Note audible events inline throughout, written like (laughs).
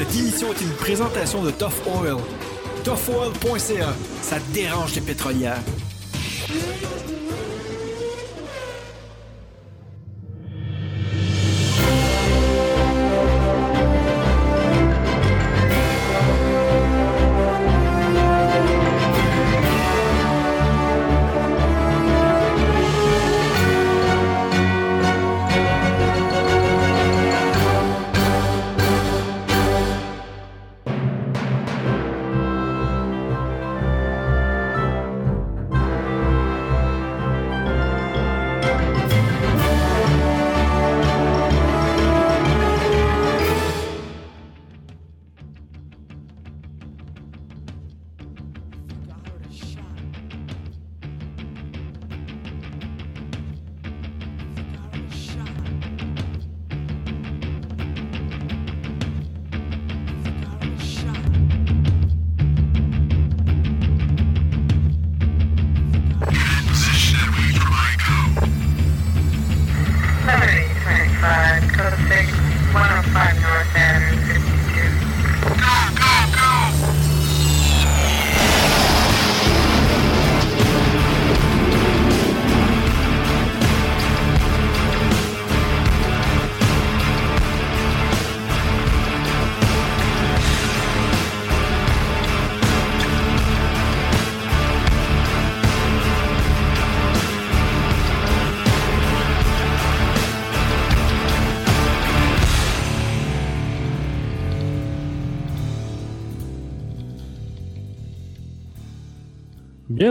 Cette émission est une présentation de Tough Oil. ToughOil.ca, ça dérange les pétrolières.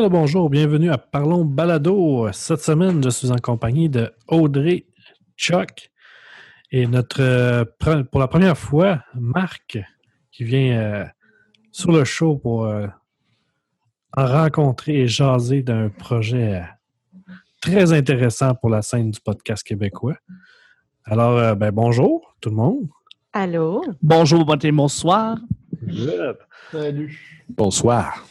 Bonjour, bienvenue à Parlons Balado. Cette semaine, je suis en compagnie de Audrey Chuck et notre euh, pour la première fois, Marc qui vient euh, sur le show pour euh, en rencontrer et jaser d'un projet très intéressant pour la scène du podcast québécois. Alors, ben, bonjour tout le monde. Allô? Bonjour, bonsoir. Salut. Bonsoir.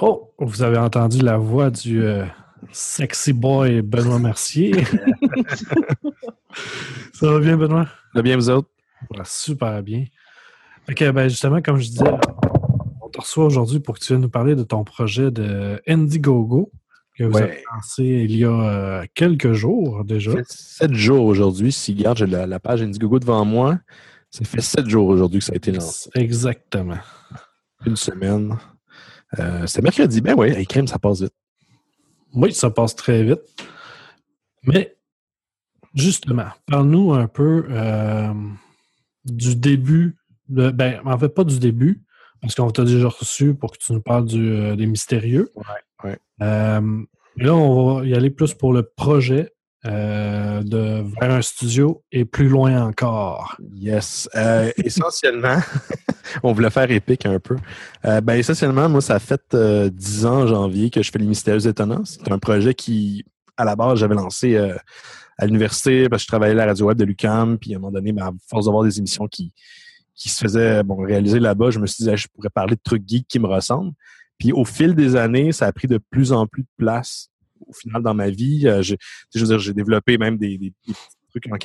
Oh, vous avez entendu la voix du euh, sexy boy Benoît Mercier. (laughs) ça va bien, Benoît? Ça va bien, vous autres? super bien. Ok, ben justement, comme je disais, on te reçoit aujourd'hui pour que tu viennes nous parler de ton projet de Indiegogo que vous avez lancé il y a euh, quelques jours déjà. sept jours aujourd'hui. Si regarde, j'ai la, page Indiegogo devant moi. Ça fait sept jours aujourd'hui que ça a été lancé. Exactement. Une semaine. Euh, c'est mercredi. Ben oui, avec crème, ça passe vite. Oui, ça passe très vite. Mais, justement, parle-nous un peu euh, du début. De, ben, en fait, pas du début, parce qu'on t'a déjà reçu pour que tu nous parles du, euh, des mystérieux. Oui. là, on va y aller plus pour le projet. De vers un studio et plus loin encore. Yes. essentiellement, (laughs) on voulait faire épique un peu. Euh, ben, essentiellement, moi, ça fait euh, dix ans en janvier que je fais les Mystérieux Étonnants. C'est un projet qui, à la base, j'avais lancé euh, à l'université parce que je travaillais à la radio web de l'UCAM. Puis à un moment donné, ben, à force d'avoir des émissions qui, qui se faisaient bon, réaliser là-bas, je me suis dit, je pourrais parler de trucs geeks qui me ressemblent. Puis au fil des années, ça a pris de plus en plus de place au final dans ma vie. veux dire, j'ai développé même des, trucs en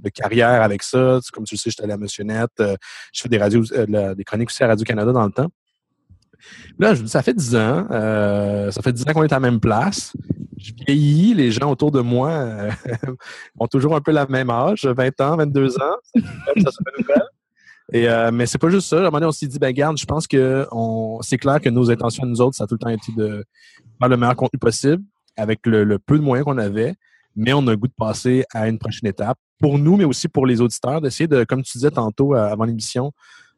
de carrière avec ça. Comme tu le sais, j'étais à la Motionnette. Euh, je fais des radios, euh, des chroniques aussi à Radio-Canada dans le temps. Là, je, ça fait dix ans. Euh, ça fait dix ans qu'on est à la même place. Je vieillis. Les gens autour de moi (laughs) ont toujours un peu la même âge, 20 ans, 22 ans. ça se. Et, mais c'est pas juste ça. À un moment donné, on s'est dit, ben garde, je pense que c'est clair que nos intentions nous autres, ça a tout le temps été de faire le meilleur contenu possible avec le peu de moyens qu'on avait mais on a le goût de passer à une prochaine étape pour nous, mais aussi pour les auditeurs, d'essayer de, comme tu disais tantôt euh, avant l'émission,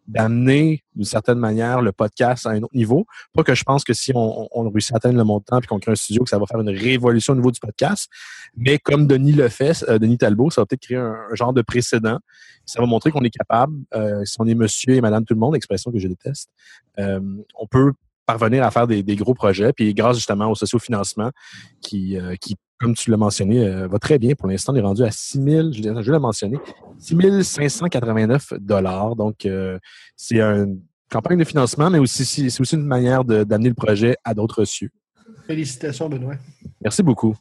d'amener d'une certaine manière le podcast à un autre niveau. Pas que je pense que si on, réussit à atteindre le montant puis qu'on crée un studio, que ça va faire une révolution au niveau du podcast, mais comme Denis le fait, euh, Denis Talbot, ça va peut-être créer un, genre de précédent. Ça va montrer qu'on est capable, euh, si on est monsieur et madame tout le monde, expression que je déteste, on peut parvenir à faire des, gros projets. Puis grâce justement au sociofinancement qui, qui comme tu l'as mentionné, euh, va très bien. Pour l'instant, on est rendu à 6 000, je, je l'ai mentionné, 6 589 dollars. Donc, euh, c'est une campagne de financement, mais aussi c'est aussi une manière d'amener le projet à d'autres cieux. Félicitations, Benoît. Merci beaucoup.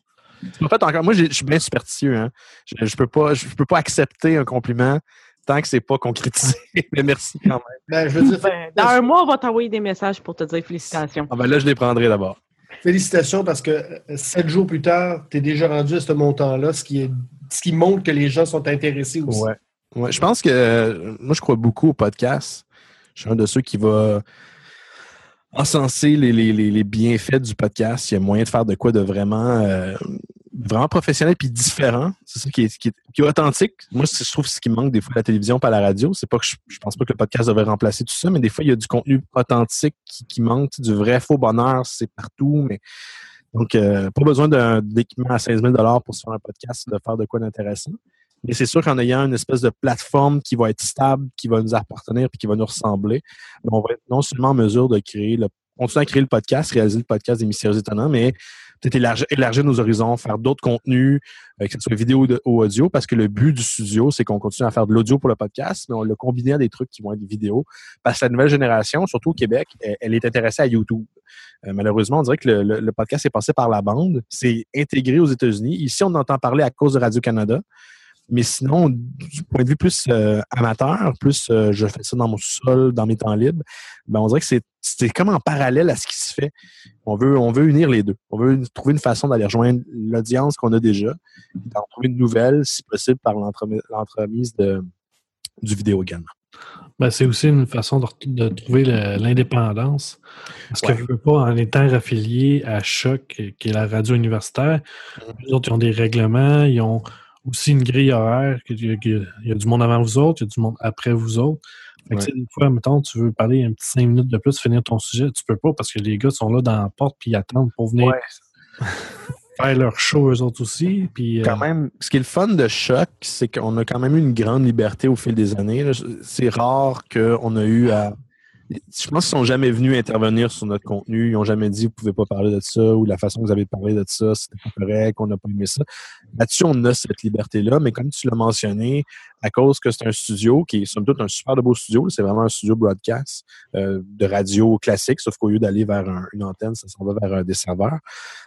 En fait, encore, moi, je suis bien superstitieux. Hein. Je ne peux, pas, je peux pas accepter un compliment tant que c'est pas concrétisé. (laughs) mais merci quand même. Ben, je veux dire, Ben, dans un mois, on va t'envoyer des messages pour te dire félicitations. Ah ben là, je les prendrai d'abord. félicitations parce que euh, sept jours plus tard, tu es déjà rendu à ce montant-là, ce qui, est, ce qui montre que les gens sont intéressés aussi. Ouais. Ouais, je pense que euh, moi, je crois beaucoup au podcast. Je suis un de ceux qui va encenser les, les, les, les bienfaits du podcast. Il y a moyen de faire de quoi de vraiment, euh, vraiment professionnel puis différent. C'est ça qui est, qui, est, authentique. Moi, je trouve ce qui manque des fois à la télévision pas la radio. C'est pas que je, pense pas que le podcast devrait remplacer tout ça, mais des fois, il y a du contenu authentique qui, manque, du vrai faux bonheur, c'est partout, mais donc, euh, pas besoin d'un d'équipement à 16 000 pour se faire un podcast, de faire de quoi d'intéressant. Mais c'est sûr qu'en ayant une espèce de plateforme qui va être stable, qui va nous appartenir puis qui va nous ressembler, ben, on va être non seulement en mesure de créer le, continuer à créer le podcast, réaliser le podcast des mystérieux étonnants, mais peut-être élargir, nos horizons, faire d'autres contenus, euh, que ce soit vidéo ou audio, parce que le but du studio, c'est qu'on continue à faire de l'audio pour le podcast, mais on le combiner à des trucs qui vont être vidéo. Parce que la nouvelle génération, surtout au Québec, elle, est intéressée à YouTube. Euh, malheureusement, on dirait que le, le- le podcast est passé par la bande. C'est intégré aux États-Unis. Ici, on entend parler à cause de Radio-Canada. Mais sinon, du point de vue plus euh, amateur, plus euh, je fais ça dans mon sol, dans mes temps libres, ben on dirait que c'est c'est comme en parallèle à ce qui se fait. On veut, on veut unir les deux. On veut trouver une façon d'aller rejoindre l'audience qu'on a déjà, et d'en trouver une nouvelle, si possible, par l'entremi- l'entremise de, du vidéo également. Ben, c'est aussi une façon de, de trouver l'indépendance. Parce que je veux pas, en étant affilié à Choc, qui est la radio universitaire, Mhm. les autres, ils ont des règlements, ils ont aussi une grille horaire. que- que- que- Il y a du monde avant vous autres, il y a du monde après vous autres. Fait que, Ouais. des fois, mettons, tu veux parler un petit cinq minutes de plus, finir ton sujet, tu peux pas parce que les gars sont là dans la porte puis ils attendent pour venir (laughs) faire leur show eux autres aussi. Puis, euh, quand même, ce qui est le fun de Choc, c'est qu'on a quand même eu une grande liberté au fil des années. C'est rare qu'on a eu à. Je pense qu'ils sont jamais venus intervenir sur notre contenu. Ils n'ont jamais dit vous pouvez pas parler de ça ou la façon que vous avez parlé de ça, c'était pas correct, on n'a pas aimé ça. Là-dessus, on a cette liberté-là, mais comme tu l'as mentionné, à cause que c'est un studio qui est somme toute un super de beau studio, c'est vraiment un studio broadcast euh, de radio classique, sauf qu'au lieu d'aller vers un- une antenne, ça s'en va vers des serveurs.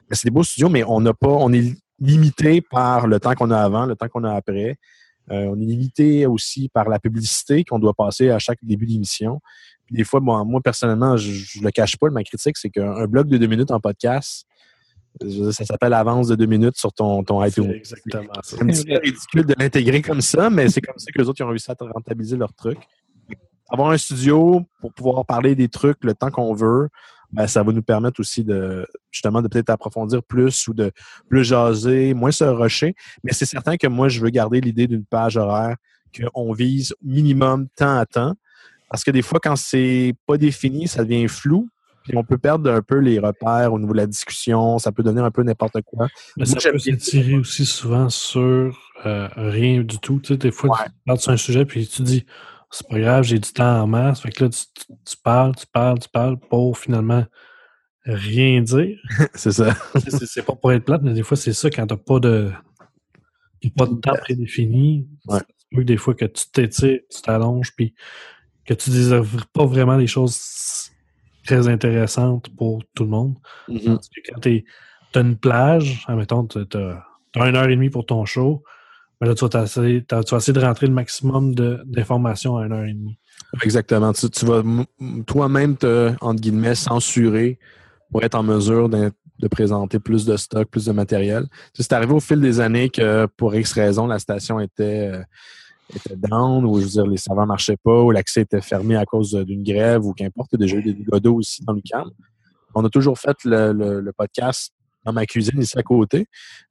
Mais c'est des beaux studios, mais on n'a pas, on est limité par le temps qu'on a avant, le temps qu'on a après. Euh, on est limité aussi par la publicité qu'on doit passer à chaque début d'émission. Puis des fois, bon, moi, personnellement, je, je le cache pas, ma critique, c'est qu'un un bloc de deux minutes en podcast, ça s'appelle avance de deux minutes sur ton, ton iTunes. exactement. C'est un petit peu ridicule de l'intégrer comme ça, mais c'est comme ça que les autres ils ont réussi à rentabiliser leur truc. Avoir un studio pour pouvoir parler des trucs le temps qu'on veut, ben, ça va nous permettre aussi de justement de peut-être approfondir plus ou de plus jaser, moins se rusher. Mais c'est certain que moi, je veux garder l'idée d'une page horaire qu'on vise minimum temps à temps. Parce que des fois, quand c'est pas défini, ça devient flou. Puis on peut perdre un peu les repères au niveau de la discussion. Ça peut donner un peu n'importe quoi. Mais Moi, ça j'aime peut s'étirer aussi souvent sur euh, rien du tout. Tu sais, des fois, Ouais. tu parles sur un sujet puis tu dis c'est pas grave, j'ai du temps en masse. Fait que là, tu, tu- tu parles, tu parles, tu parles pour finalement rien dire. (laughs) c'est ça. C'est- pas pour être plate, mais des fois, c'est ça quand t'as pas de pas de temps prédéfini. Ouais. C'est des fois que tu t'étires, tu t'allonges, puis que tu désires pas vraiment des choses très intéressantes pour tout le monde. Mhm. Parce que quand tu as une plage, admettons, tu as, une heure et demie pour ton show, mais là, tu vas, tu essayer de rentrer le maximum d'informations à une heure et demie. Exactement. Tu, tu vas toi-même te, entre guillemets, censurer pour être en mesure de présenter plus de stock, plus de matériel. C'est arrivé au fil des années que pour X raison, la station était, euh, était down, ou je veux dire, les serveurs marchaient pas, ou l'accès était fermé à cause d'une grève, ou qu'importe. Il y a déjà eu des dégâts d'eau aussi dans l'UQAM. On a toujours fait le, podcast dans ma cuisine ici à côté.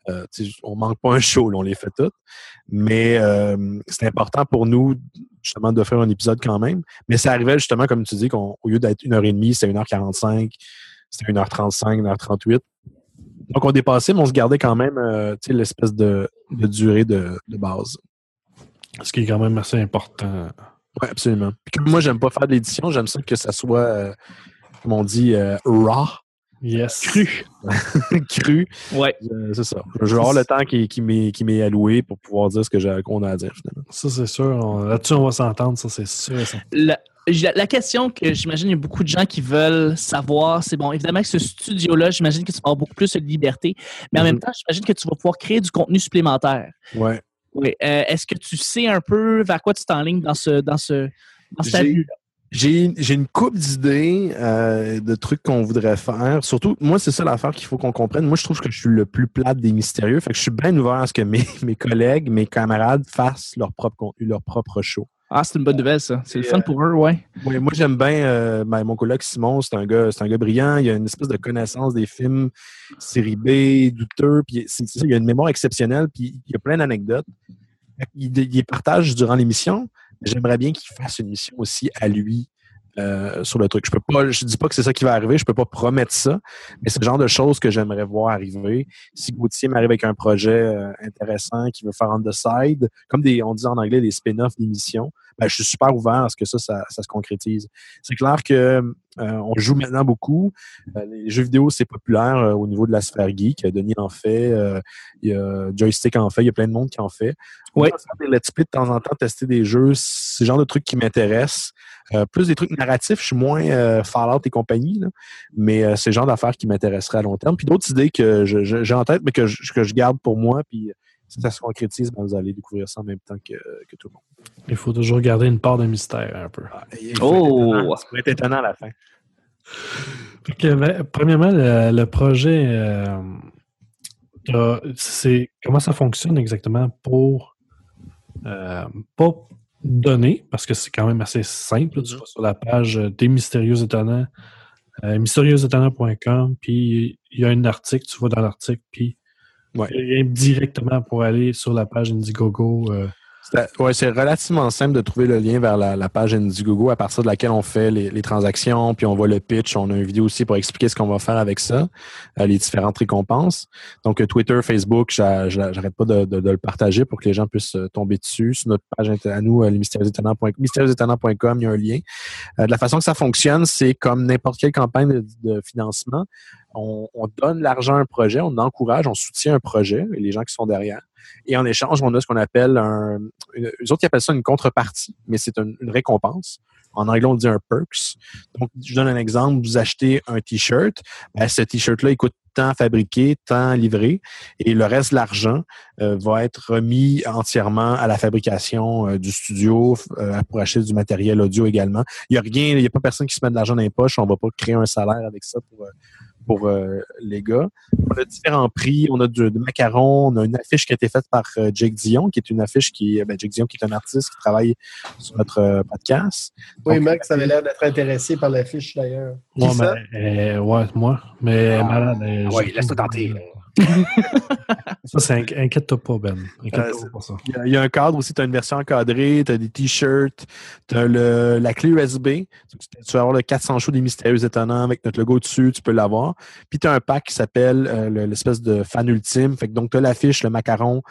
Euh, on manque pas un show, on les fait toutes. Mais euh, c'est important pour nous justement de faire un épisode quand même. Mais ça arrivait justement, comme tu dis, qu'au lieu d'être une heure et demie, c'était 1h45, c'était 1h35, 1h38. Donc on dépassait, mais on se gardait quand même euh, l'espèce de, durée de base. Ce qui est quand même assez important. Oui, absolument. Puis comme moi, j'aime pas faire de l'édition, j'aime ça que ça soit, euh, comme on dit, euh, raw, Yes. cru. (laughs) cru. Ouais. Euh, c'est ça. Je vais avoir le temps qui, qui m'est qui m'est alloué pour pouvoir dire ce que j'ai qu'on a à dire finalement. Ça, c'est sûr. Là-dessus, on va s'entendre, ça, c'est sûr. et certain. La, la- question que j'imagine il y a beaucoup de gens qui veulent savoir, c'est bon, évidemment que ce studio-là, j'imagine que tu vas avoir beaucoup plus de liberté, mais en Mhm. même temps, j'imagine que tu vas pouvoir créer du contenu supplémentaire. Ouais. Oui. Euh, Est-ce que tu sais un peu vers quoi tu t'enlignes dans ce dans ce dans cette avenue-là? J'ai j'ai une coupe d'idées euh, de trucs qu'on voudrait faire. Surtout, moi, c'est ça l'affaire qu'il faut qu'on comprenne. Moi, je trouve que je suis le plus plate des mystérieux. Fait que je suis bien ouvert à ce que mes, (laughs) mes collègues, mes camarades fassent leur propre contenu, leur propre show. Ah, c'est une bonne nouvelle, ça. C'est le fun pour eux, ouais. Oui, moi j'aime bien euh, ben, mon collègue Simon, c'est un gars, c'est un gars brillant, il a une espèce de connaissance des films série B, douteux, puis ça, il a une mémoire exceptionnelle, puis il a plein d'anecdotes. Il, il les partage durant l'émission. J'aimerais bien qu'il fasse une mission aussi à lui euh, sur le truc. Je peux pas, je dis pas que c'est ça qui va arriver, je peux pas promettre ça, mais c'est le genre de choses que j'aimerais voir arriver. Si Gauthier m'arrive avec un projet euh, intéressant qu'il veut faire on the side, comme des, on dit en anglais, des spin-offs d'émissions, ben, je suis super ouvert à ce que ça, ça, ça se concrétise. C'est clair que euh, on joue maintenant beaucoup. Euh, les jeux vidéo, c'est populaire euh, au niveau de la sphère geek. Denis en fait, il y a Joystick en fait, il y a plein de monde qui en fait. Va faire des let's play de temps en temps, tester des jeux, c'est le genre de trucs qui m'intéressent. Plus des trucs narratifs, je suis moins Fallout et compagnie, là. mais c'est le genre d'affaires qui m'intéresseraient à long terme. Puis d'autres idées que j'ai en tête, mais que je, que je garde pour moi, puis si ça se concrétise, ben, vous allez découvrir ça en même temps que, que tout le monde. Il faut toujours garder une part de mystère un peu. Ah, Oh! Ça pourrait être étonnant à la fin. Fait que, ben, premièrement, le, le projet, euh, c'est comment ça fonctionne exactement pour euh, pas donner, parce que c'est quand même assez simple. Tu vas sur la page des mystérieux étonnants, euh, mystérieuxétonnants.com, puis il y a un article, tu vas dans l'article, puis Directement pour aller sur la page Indiegogo. euh, C'est ouais, c'est relativement simple de trouver le lien vers la, la page Indiegogo à partir de laquelle on fait les, transactions, puis on voit le pitch. On a une vidéo aussi pour expliquer ce qu'on va faire avec ça, euh, les différentes récompenses. Donc, euh, Twitter, Facebook, j'a- j'a- j'arrête pas de, le partager pour que les gens puissent euh, tomber dessus. Sur notre page à nous, euh, mystérieuxétonnants.com, il y a un lien. Euh, de la façon que ça fonctionne, c'est comme n'importe quelle campagne de, financement. On donne l'argent à un projet, on encourage, on soutient un projet et les gens qui sont derrière. Et en échange, on a ce qu'on appelle un, une, eux autres qui appellent ça une contrepartie, mais c'est une, récompense. En anglais, on dit un perks. Donc, je donne un exemple. Vous achetez un T-shirt. Ben, ce T-shirt-là, il coûte tant fabriqué, tant livré. Et le reste de l'argent euh, va être remis entièrement à la fabrication euh, du studio euh, pour acheter du matériel audio également. Il n'y a rien, il n'y a pas personne qui se met de l'argent dans les poches. On ne va pas créer un salaire avec ça pour, pour euh, les gars. On a différents prix. On a du, du macaron. On a une affiche qui a été faite par euh, Jake Dion, qui est une affiche qui, ben, Jake Dion, qui est un artiste qui travaille sur notre euh, podcast. Oui, Donc, Max avait l'air d'être intéressé par l'affiche d'ailleurs. moi, euh, ouais, moi. Mais Ah. malade. euh, Ouais, j'ai- laisse-toi tenter. (laughs) ça, c'est inqui- inquiète-toi pas, Ben. Inquiète-toi Euh, pas ça. Il y, a, il y a un cadre aussi, tu as une version encadrée, tu as des t-shirts, tu as le, la clé USB. Tu vas avoir le 400 shows des mystérieux étonnants avec notre logo dessus, tu peux l'avoir. Puis tu as un pack qui s'appelle euh, le- l'espèce de fan ultime. Fait que donc tu as l'affiche, le macaron,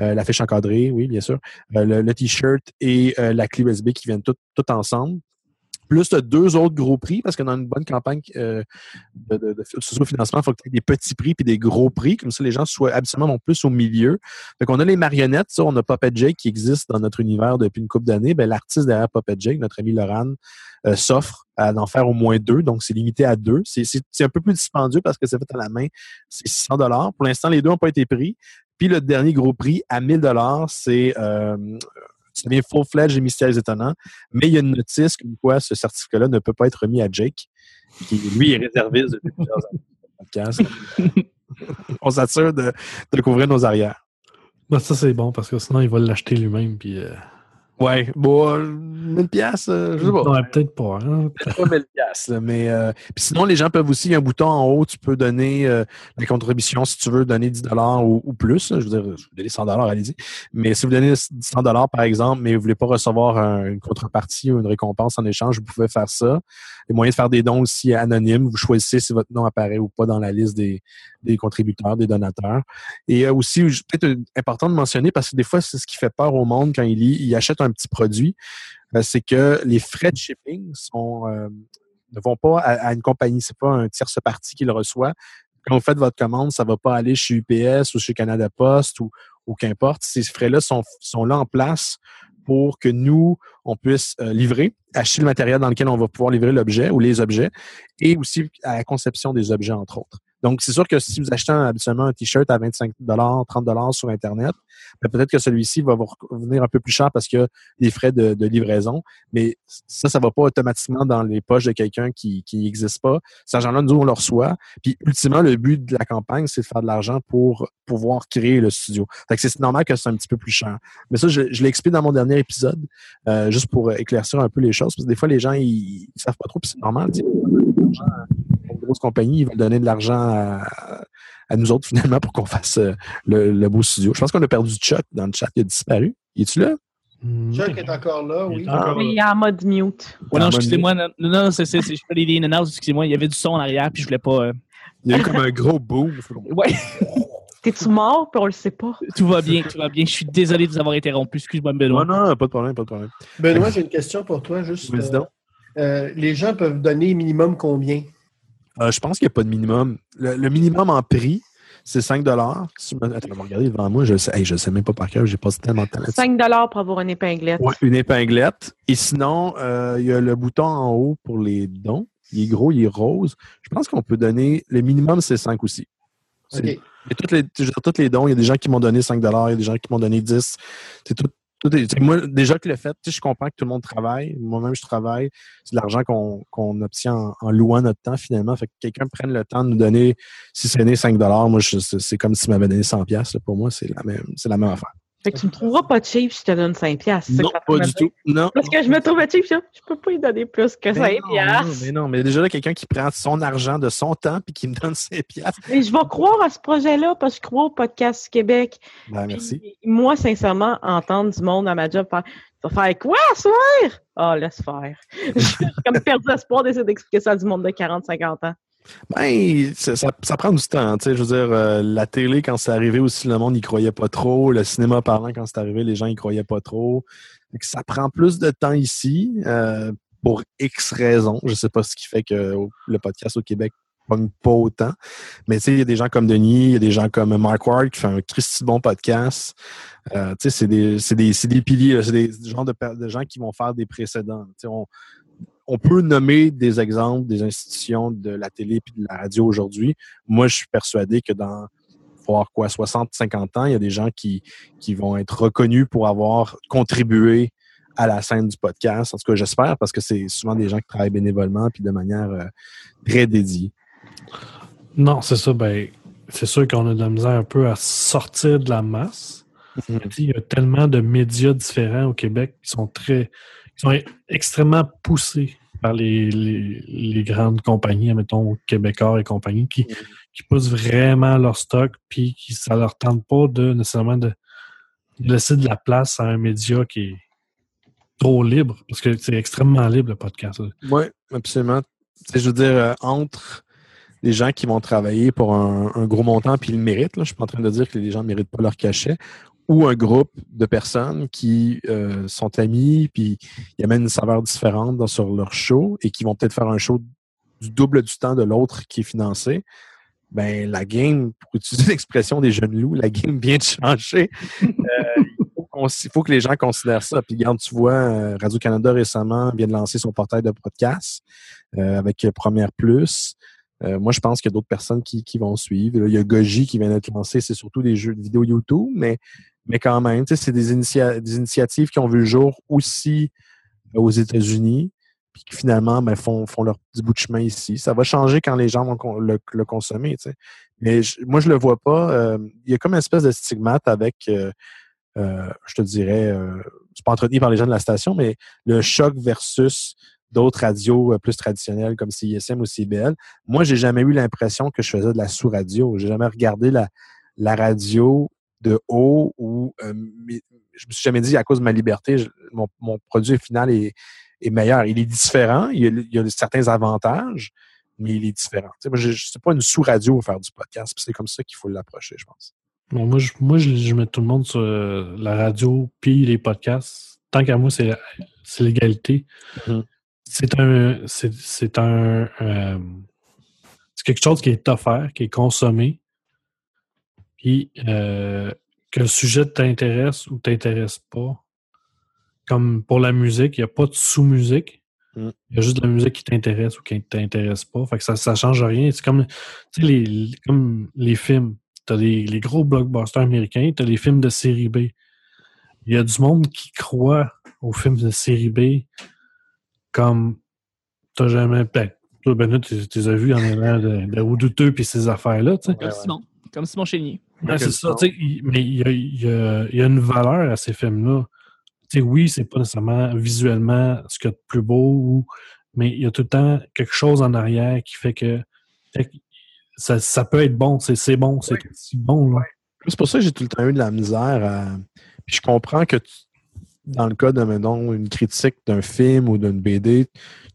euh, l'affiche encadrée, oui, bien sûr, le, le t-shirt et la clé USB qui viennent tout, tout ensemble. Plus de deux autres gros prix, parce que dans une bonne campagne euh, de, de, de socio-financement, il faut que tu aies des petits prix puis des gros prix. Comme ça, les gens soient absolument non plus au milieu. Fait qu'on a les marionnettes, ça, on a Puppet Jake qui existe dans notre univers depuis une couple d'années. Ben, l'artiste derrière Puppet Jake, notre ami Laurent, euh, s'offre à en faire au moins deux, donc c'est limité à deux. C'est un peu plus dispendieux parce que c'est fait à la main, c'est 600 dollars. Pour l'instant, les deux n'ont pas été pris. Puis le dernier gros prix à 1000 dollars, c'est euh, ça devient full-fledged et mystères étonnants. Mais il y a une notice comme quoi ce certificat-là ne peut pas être remis à Jake, qui lui est réserviste depuis plusieurs années. On s'assure de, de couvrir nos arrières. Ben, ça, c'est bon parce que sinon, il va l'acheter lui-même. Puis, euh, Ouais, bon, euh, 1000 pièces, je sais pas. Peut-être pas. hein. Peut-être pas 1000 pièces, mais euh, puis sinon les gens peuvent aussi, il y a un bouton en haut, tu peux donner euh, la contribution si tu veux donner 10 dollars ou, ou, plus. Je veux dire, je vous donner 100 dollars, allez-y. Mais si vous donnez 100 dollars par exemple, mais vous voulez pas recevoir un, une contrepartie ou une récompense en échange, vous pouvez faire ça. Il y a moyen de faire des dons aussi anonymes. Vous choisissez si votre nom apparaît ou pas dans la liste des, des contributeurs, des donateurs. Et euh, aussi, peut-être important de mentionner parce que des fois c'est ce qui fait peur au monde quand il lit, il achète un petit produit, ben, c'est que les frais de shipping euh, ne vont pas à, une compagnie, c'est pas un tierce parti qui le reçoit. Quand vous faites votre commande, ça va pas aller chez UPS ou chez Canada Post ou, ou qu'importe. Ces frais-là sont, sont là en place pour que nous, on puisse euh, livrer, acheter le matériel dans lequel on va pouvoir livrer l'objet ou les objets, et aussi à la conception des objets, entre autres. Donc, c'est sûr que si vous achetez habituellement un T-shirt à 25 30 sur Internet, ben, peut-être que celui-ci va vous revenir un peu plus cher parce a des frais de, livraison. Mais ça, ça va pas automatiquement dans les poches de quelqu'un qui n'existe pas. Cet argent-là, nous, on le reçoit. Puis, ultimement, le but de la campagne, c'est de faire de l'argent pour pouvoir créer le studio. Fait que c'est normal que c'est un petit peu plus cher. Mais ça, je, expliqué dans mon dernier épisode, euh, juste pour éclaircir un peu les choses. Parce que des fois, les gens, ils, ils savent pas trop, puis c'est normal. Sais. Une grosse compagnie, ils veulent donner de l'argent à, à nous autres, (laughs) finalement, pour qu'on fasse euh, le, le beau studio. Je pense qu'on a perdu Chuck dans le chat. Il a disparu. Il est-tu là? Hmm, Chuck est encore là, Il oui. encore Il est en mode mute. Ouais, non, Ah, excusez-moi. Non, non, non, c'est, c'est, c'est- je fais des in and out, excusez-moi. Il y avait du son en arrière, puis je voulais pas. euh, Il y a eu comme un gros boom. Ouais, (laughs) T'es-tu mort, puis on le sait pas? tout va bien, tout va bien. Je suis désolé de vous avoir interrompu. Excuse-moi, Benoît. Non, non, pas de problème, pas de problème. Benoît, j'ai une question pour toi. Juste, euh, donc. euh, les gens peuvent donner minimum combien? Euh, je pense qu'il n'y a pas de minimum. Le, le minimum en prix, c'est 5 si me- Attends, regarder devant moi. Je ne sais, hey, je sais même pas par cœur. J'ai passé tellement de temps là-dessus. 5 pour avoir une épinglette. Ouais, une épinglette. Et sinon, euh, il y a le bouton en haut pour les dons. Il est gros, il est rose. Je pense qu'on peut donner. Le minimum, c'est 5 aussi. C'est- OK. Mais toutes les, tous les dons, il y a des gens qui m'ont donné 5 il y a des gens qui m'ont donné 10. C'est tout. Moi, déjà que le fait, je comprends que tout le monde travaille. Moi-même, je travaille. C'est de l'argent qu'on qu'on obtient en, en louant notre temps, finalement. Fait que quelqu'un prenne le temps de nous donner, si c'est né 5 moi, c'est comme s'il m'avait donné 100 pièces Pour moi, c'est la même, c'est la même affaire. Fait que tu me trouveras pas cheap si je te donne 5 piastres. Non, pas du tout. Non. Parce que je me trouve cheap, je je peux pas lui donner plus que 5 Mais non, piastres. mais non, mais déjà là, quelqu'un qui prend son argent de son temps puis qui me donne (laughs) 5 piastres. Mais je vais croire à ce projet-là parce que je crois au podcast du Québec. Ben, merci. Puis, moi, sincèrement, entendre du monde à ma job faire Tu vas faire quoi, soir? Ah, laisse faire. (laughs) J'ai comme perdu l'espoir d'essayer d'expliquer ça à du monde de 40-50 ans. Ben, ça, prend du temps. Je veux dire, euh, la télé, quand c'est arrivé aussi, le monde n'y croyait pas trop. Le cinéma parlant, quand c'est arrivé, les gens n'y croyaient pas trop. Que ça prend plus de temps ici euh, pour X raisons. Je sais pas ce qui fait que le podcast au Québec pogne pas autant. Mais il y a des gens comme Denis, il y a des gens comme Mark Ward qui fait un Christy bon podcast. Euh, c'est des, des, des piliers, c'est des genres de, de gens qui vont faire des précédents. On peut nommer des exemples des institutions de la télé et de la radio aujourd'hui. Moi, je suis persuadé que dans voir quoi 60, 50 ans, il y a des gens qui, qui vont être reconnus pour avoir contribué à la scène du podcast. En tout cas, j'espère, parce que c'est souvent des gens qui travaillent bénévolement puis de manière euh, très dédiée. Non, c'est ça. Ben, c'est sûr qu'on a de la misère un peu à sortir de la masse. Tu sais, Il y a tellement de médias différents au Québec qui sont très, qui sont extrêmement poussés par les, les, les grandes compagnies, mettons Québécois et compagnie, qui, qui poussent vraiment leur stock, puis qui ça leur tente pas de nécessairement de, de laisser de la place à un média qui est trop libre, parce que c'est extrêmement libre le podcast. Oui, absolument. Je veux dire, euh, entre les gens qui vont travailler pour un, un gros montant puis ils le méritent, là, je suis pas en train de dire que les gens ne méritent pas leur cachet, ou un groupe de personnes qui euh, sont amis puis ils amènent une saveur différente sur leur show et qui vont peut-être faire un show du double du temps de l'autre qui est financé. Ben, la game, pour utiliser (laughs) l'expression des jeunes loups, la game vient de changer. Euh, il faut que les gens considèrent ça. Puis, regarde, tu vois, euh, Radio-Canada récemment vient de lancer son portail de podcast avec Première Plus. Moi, je pense qu'il y a d'autres personnes qui, vont suivre. Il y a Goji qui vient d'être lancé. C'est surtout des jeux de vidéo YouTube, mais, mais quand même, c'est des, des initiatives qui ont vu le jour aussi euh, aux États-Unis, puis qui finalement ben, font, font leur petit bout de chemin ici. Ça va changer quand les gens vont le, consommer. Mais moi, je le vois pas. euh, il y a comme une espèce de stigmate avec, euh, je te dirais, c'est pas entretenu par les gens de la station, mais le choc versus d'autres radios plus traditionnelles comme CISM ou CBL. Moi, j'ai jamais eu l'impression que je faisais de la sous-radio. J'ai jamais regardé la, la radio de haut ou euh, je me suis jamais dit à cause de ma liberté, je- mon, mon produit final est, est meilleur. Il est différent, il y a, il y a certains avantages, mais il est différent. Tu sais, moi, je ne suis pas une sous-radio à faire du podcast. C'est comme ça qu'il faut l'approcher, je pense. Bon, moi, je, moi je, je mets tout le monde sur euh, la radio puis les podcasts. Tant qu'à moi, c'est l'égalité. Mhm. C'est un. C'est c'est un. euh, c'est quelque chose qui est offert, qui est consommé. Puis euh, que le sujet t'intéresse ou t'intéresse pas. Comme pour la musique, il n'y a pas de sous-musique. Mm. Il y a juste de la musique qui t'intéresse ou qui t'intéresse pas. Fait que ça, ça change rien. C'est comme, les, comme les films. T'as les, les gros blockbusters américains, t'as les films de série B. Il y a du monde qui croit aux films de série B comme t'as jamais. Ben, toi, Benoît, tu tu les as vus en allant de, de redouteux puis ces affaires-là, tu sais. Comme Simon. Comme Simon Chénier. Ouais, c'est ça, tu sais, il- mais il y a, il y a- il y a une valeur à ces films-là. Tu sais, oui, c'est pas nécessairement visuellement ce qu'il y a de plus beau, ou- mais il y a tout le temps quelque chose en arrière qui fait que, fait que ça, ça peut être bon, c'est bon, c'est bon. Là. C'est pour ça que j'ai tout le temps eu de la misère à. Puis je comprends que tu- dans le cas de, mettons, une critique d'un film ou d'une BD,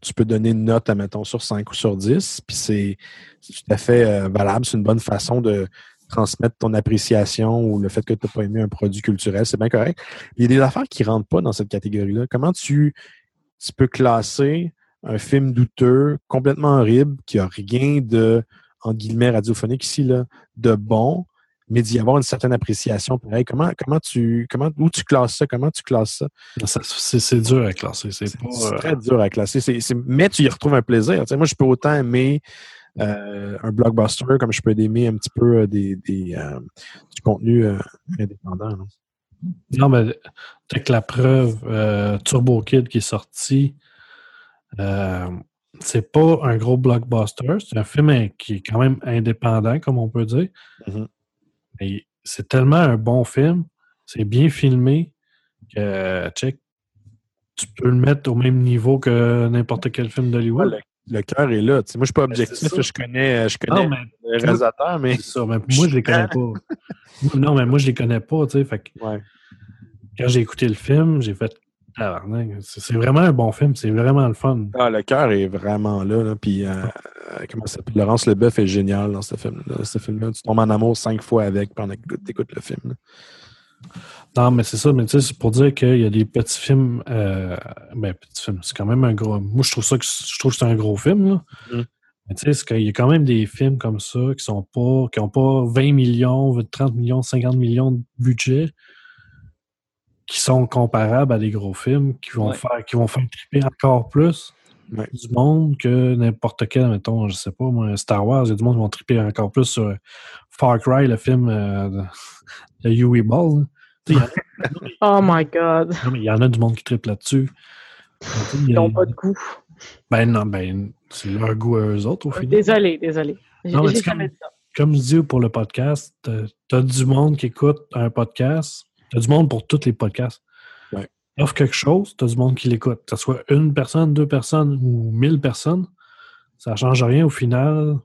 tu peux donner une note, mettons, sur 5 ou sur 10. Puis c'est c'est tout à fait euh, valable. C'est une bonne façon de transmettre ton appréciation ou le fait que tu n'as pas aimé un produit culturel. C'est bien correct. Il y a des affaires qui ne rentrent pas dans cette catégorie-là. Comment tu, tu peux classer un film douteux, complètement horrible, qui a rien de, en guillemets, radiophonique ici, là, de bon, mais d'y avoir une certaine appréciation. Pareil, comment, comment tu, comment, où tu classes ça? Comment tu classes ça? C'est dur à classer. C'est euh, très dur à classer. Mais tu y retrouves un plaisir. Moi, je peux autant aimer euh, un blockbuster comme je peux aimer un petit peu euh, des, des, euh, du contenu euh, indépendant. là. Non, mais peut que la preuve, Turbo Kid qui est sorti, c'est pas un gros blockbuster. C'est un film qui est quand même indépendant, comme on peut dire. Mhm. Mais c'est tellement un bon film, c'est bien filmé que, check, tu peux le mettre au même niveau que n'importe quel film d'Hollywood. Le cœur est là. Tu sais, moi, je suis pas Ben, objectif. ça. Je connais, je connais Non, mais le réalisateur, mais. c'est ça. Mais moi, je les connais pas. Non, mais moi, je les connais pas, tu sais. Fait que Ouais. quand j'ai écouté le film, j'ai fait. C'est vraiment un bon film, c'est vraiment le fun. Ah, le cœur est vraiment là. là. Puis, euh, euh, comment ça s'appelle? Laurence Leboeuf est génial dans ce film-là. Ce film-là. Tu tombes en amour cinq fois avec pendant que tu écoutes le film. là. Non, mais c'est ça, mais tu sais, c'est pour dire qu'il y a des petits films. Euh, ben, petits films, c'est quand même un gros. Moi, je trouve ça que je trouve que c'est un gros film, là. Mm. Mais tu sais, c'est qu'il y a quand même des films comme ça qui sont pas. qui n'ont pas 20 millions, 30 millions, 50 millions de budget qui sont comparables à des gros films qui vont Ouais. faire qui vont faire triper encore plus Ouais. du monde que n'importe quel, mettons, je sais pas, moi, Star Wars, il y a du monde qui vont triper encore plus sur Far Cry, le film euh, (laughs) de, Huey Ball. (laughs) Oh my God. non, mais il y en a du monde qui triple là-dessus. Ils n'ont pas de goût. Ben non, ben c'est leur goût à eux autres au final. Désolé, désolé. Non, mais comme-. Comme je dis pour le podcast, t'as- t'as du monde qui écoute un podcast. T'as du monde pour tous les podcasts. Ouais. Offre quelque chose, t'as du monde qui l'écoute. Que ce soit une personne, deux personnes ou mille personnes, ça change rien au final.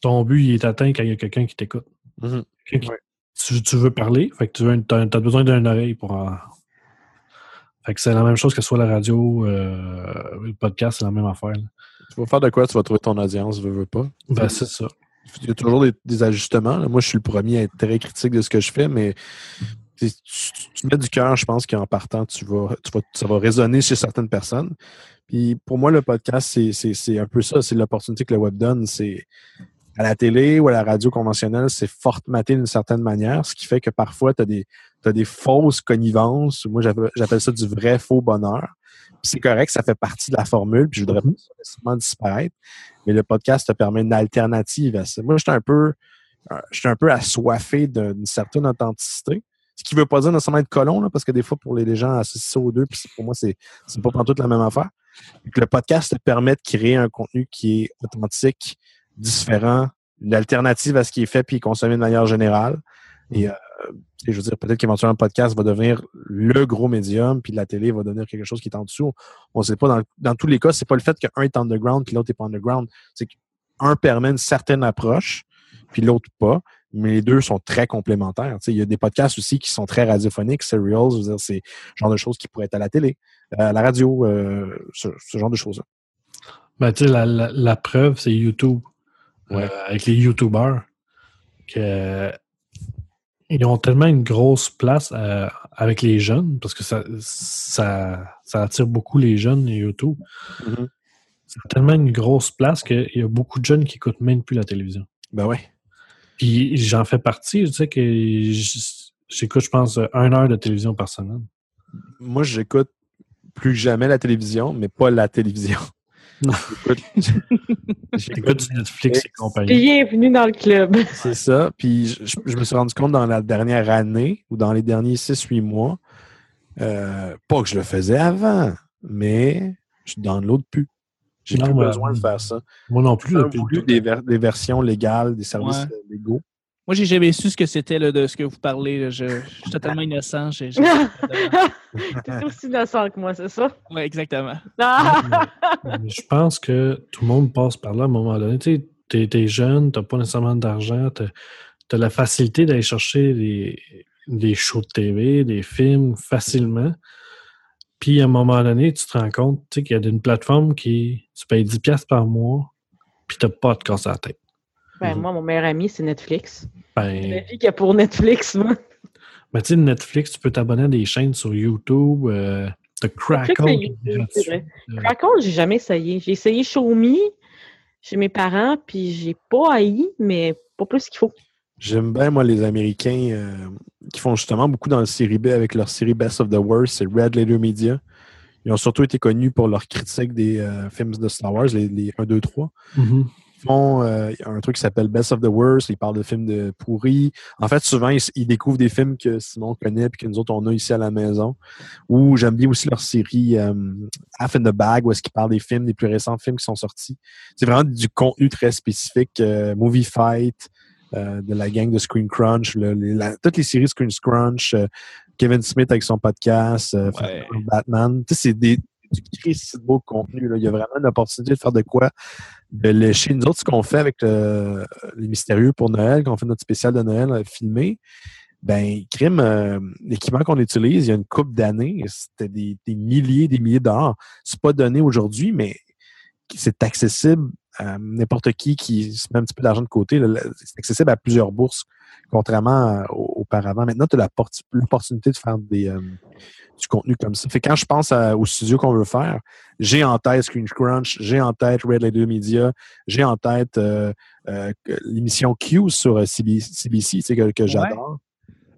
Ton but, il est atteint quand il y a quelqu'un qui t'écoute. Mhm. Ouais. tu, tu veux parler, fait que tu as, besoin d'une oreille pour en... Fait que c'est la même chose que ce soit la radio, euh, le podcast, c'est la même affaire. là. Tu vas faire de quoi? Tu vas trouver ton audience, veux, veux pas. Ben, c'est ça. Il y a toujours des, des ajustements. là. Moi, je suis le premier à être très critique de ce que je fais, mais tu, mets du cœur, je pense qu'en partant, tu vas, tu vas, ça va résonner chez certaines personnes. Puis pour moi, le podcast, c'est- un peu ça. C'est l'opportunité que le web donne. C'est à la télé ou à la radio conventionnelle, c'est formaté d'une certaine manière, ce qui fait que parfois, tu as des, des fausses connivences. Moi, j'appelle ça du vrai faux bonheur. C'est correct, ça fait partie de la formule, puis je voudrais pas nécessairement disparaître. Mais le podcast te permet une alternative à ça. Moi, j'étais un peu, euh, j'étais un peu assoiffé d'une certaine authenticité. Ce qui veut pas dire nécessairement être colon, là, parce que des fois, pour les gens, associer ça aux deux, puis pour moi, c'est c'est pas toute la même affaire. Le podcast permet de créer un contenu qui est authentique, différent, une alternative à ce qui est fait puis consommé de manière générale. Et euh, je veux dire, peut-être qu'éventuellement, le podcast va devenir le gros médium, puis la télé va devenir quelque chose qui est en dessous. On ne sait pas. Dans, dans tous les cas, c'est pas le fait qu'un est underground puis l'autre n'est pas underground. C'est qu'un permet une certaine approche, puis l'autre pas. Mais les deux sont très complémentaires. Tu sais, il y a des podcasts aussi qui sont très radiophoniques, serials, je veux dire, c'est le genre de choses qui pourraient être à la télé, euh, à la radio, euh, ce, ce genre de choses-là. Ben, tu sais, la, la- la preuve, c'est YouTube. Ouais. Euh, avec les YouTubers. Que, ils ont tellement une grosse place euh, avec les jeunes, parce que ça, ça, ça attire beaucoup les jeunes, les YouTube. Mhm. C'est tellement une grosse place qu'il y a beaucoup de jeunes qui écoutent même plus la télévision. Ben ouais. Puis j'en fais partie, je sais que j'écoute, je pense, une heure de télévision par semaine. Moi, j'écoute plus que jamais la télévision, mais pas la télévision. Non. Écoute, T'écoutes (laughs) du Netflix et compagnie. Bienvenue dans le club. C'est ça. Puis je, je- je me suis rendu compte dans la dernière année ou dans les derniers 6-8 mois, euh, pas que je le faisais avant, mais je download plus. J'ai plus mais- besoin de faire ça. Moi non plus. J'ai voulu des, ver- des versions légales, des services Ouais. euh, légaux. Moi, j'ai jamais su ce que c'était de ce que vous parlez. là. Je, je suis totalement innocent. J'ai- j'ai- (laughs) T'es aussi innocent que moi, c'est ça? Ouais, exactement. Je pense que tout le monde passe par là à un moment donné. Tu sais, t'es, jeune, t'as pas nécessairement d'argent, t'as, t'as la facilité d'aller chercher des, des shows de TV, des films facilement. Puis à un moment donné, tu te rends compte tu qu'il y a une plateforme qui tu payes 10$ piastres par mois, puis t'as pas de casse à la tête. Ben, moi, mon meilleur ami, c'est Netflix. La Ben, vie qu'il y a pour Netflix, moi. ben, tu sais, Netflix, tu peux t'abonner à des chaînes sur YouTube, euh, t'as Crackle. C'est Crackle, j'ai jamais essayé. J'ai essayé Xiaomi chez mes parents, puis j'ai pas haï, mais pas plus qu'il faut. J'aime bien, moi, les Américains euh, qui font justement beaucoup dans le série B avec leur série Best of the Worst, c'est Red Letter Media. Ils ont surtout été connus pour leur critique des euh, films de Star Wars, les, les 1, 2, 3. mhm. Ils font euh, un truc qui s'appelle Best of the Worst. Ils parlent de films de pourris. En fait, souvent, ils, ils découvrent des films que Simon connaît et que nous autres, on a ici à la maison. Ou j'aime bien aussi leur série euh, Half in the Bag, où est-ce qu'ils parlent des films, des plus récents films qui sont sortis. C'est vraiment du contenu très spécifique. euh, Movie Fight, euh, de la gang de Screen Crunch, le- la- toutes les séries Screen Crunch, euh, Kevin Smith avec son podcast, euh, Ouais. Batman. Tu sais, c'est des du Christ de beau contenu. Là. Il y a vraiment une opportunité de faire de quoi de lécher. Nous autres, ce qu'on fait avec le- les mystérieux pour Noël, quand on fait notre spécial de Noël euh, filmé, ben, crime, euh, l'équipement qu'on utilise, il y a une couple d'années, c'était des, des milliers, des milliers de dollars. C'est pas donné aujourd'hui, mais c'est accessible à n'importe qui qui se met un petit peu d'argent de côté. C'est accessible à plusieurs bourses, contrairement à- au- auparavant. Maintenant, tu as l'opportunité de faire des, euh, du contenu comme ça. Fait quand je pense à- au studio qu'on veut faire, j'ai en tête Screen Crunch, j'ai en tête Red Letter Media, j'ai en tête euh, euh, l'émission Q sur euh, CB CBC, que, que j'adore.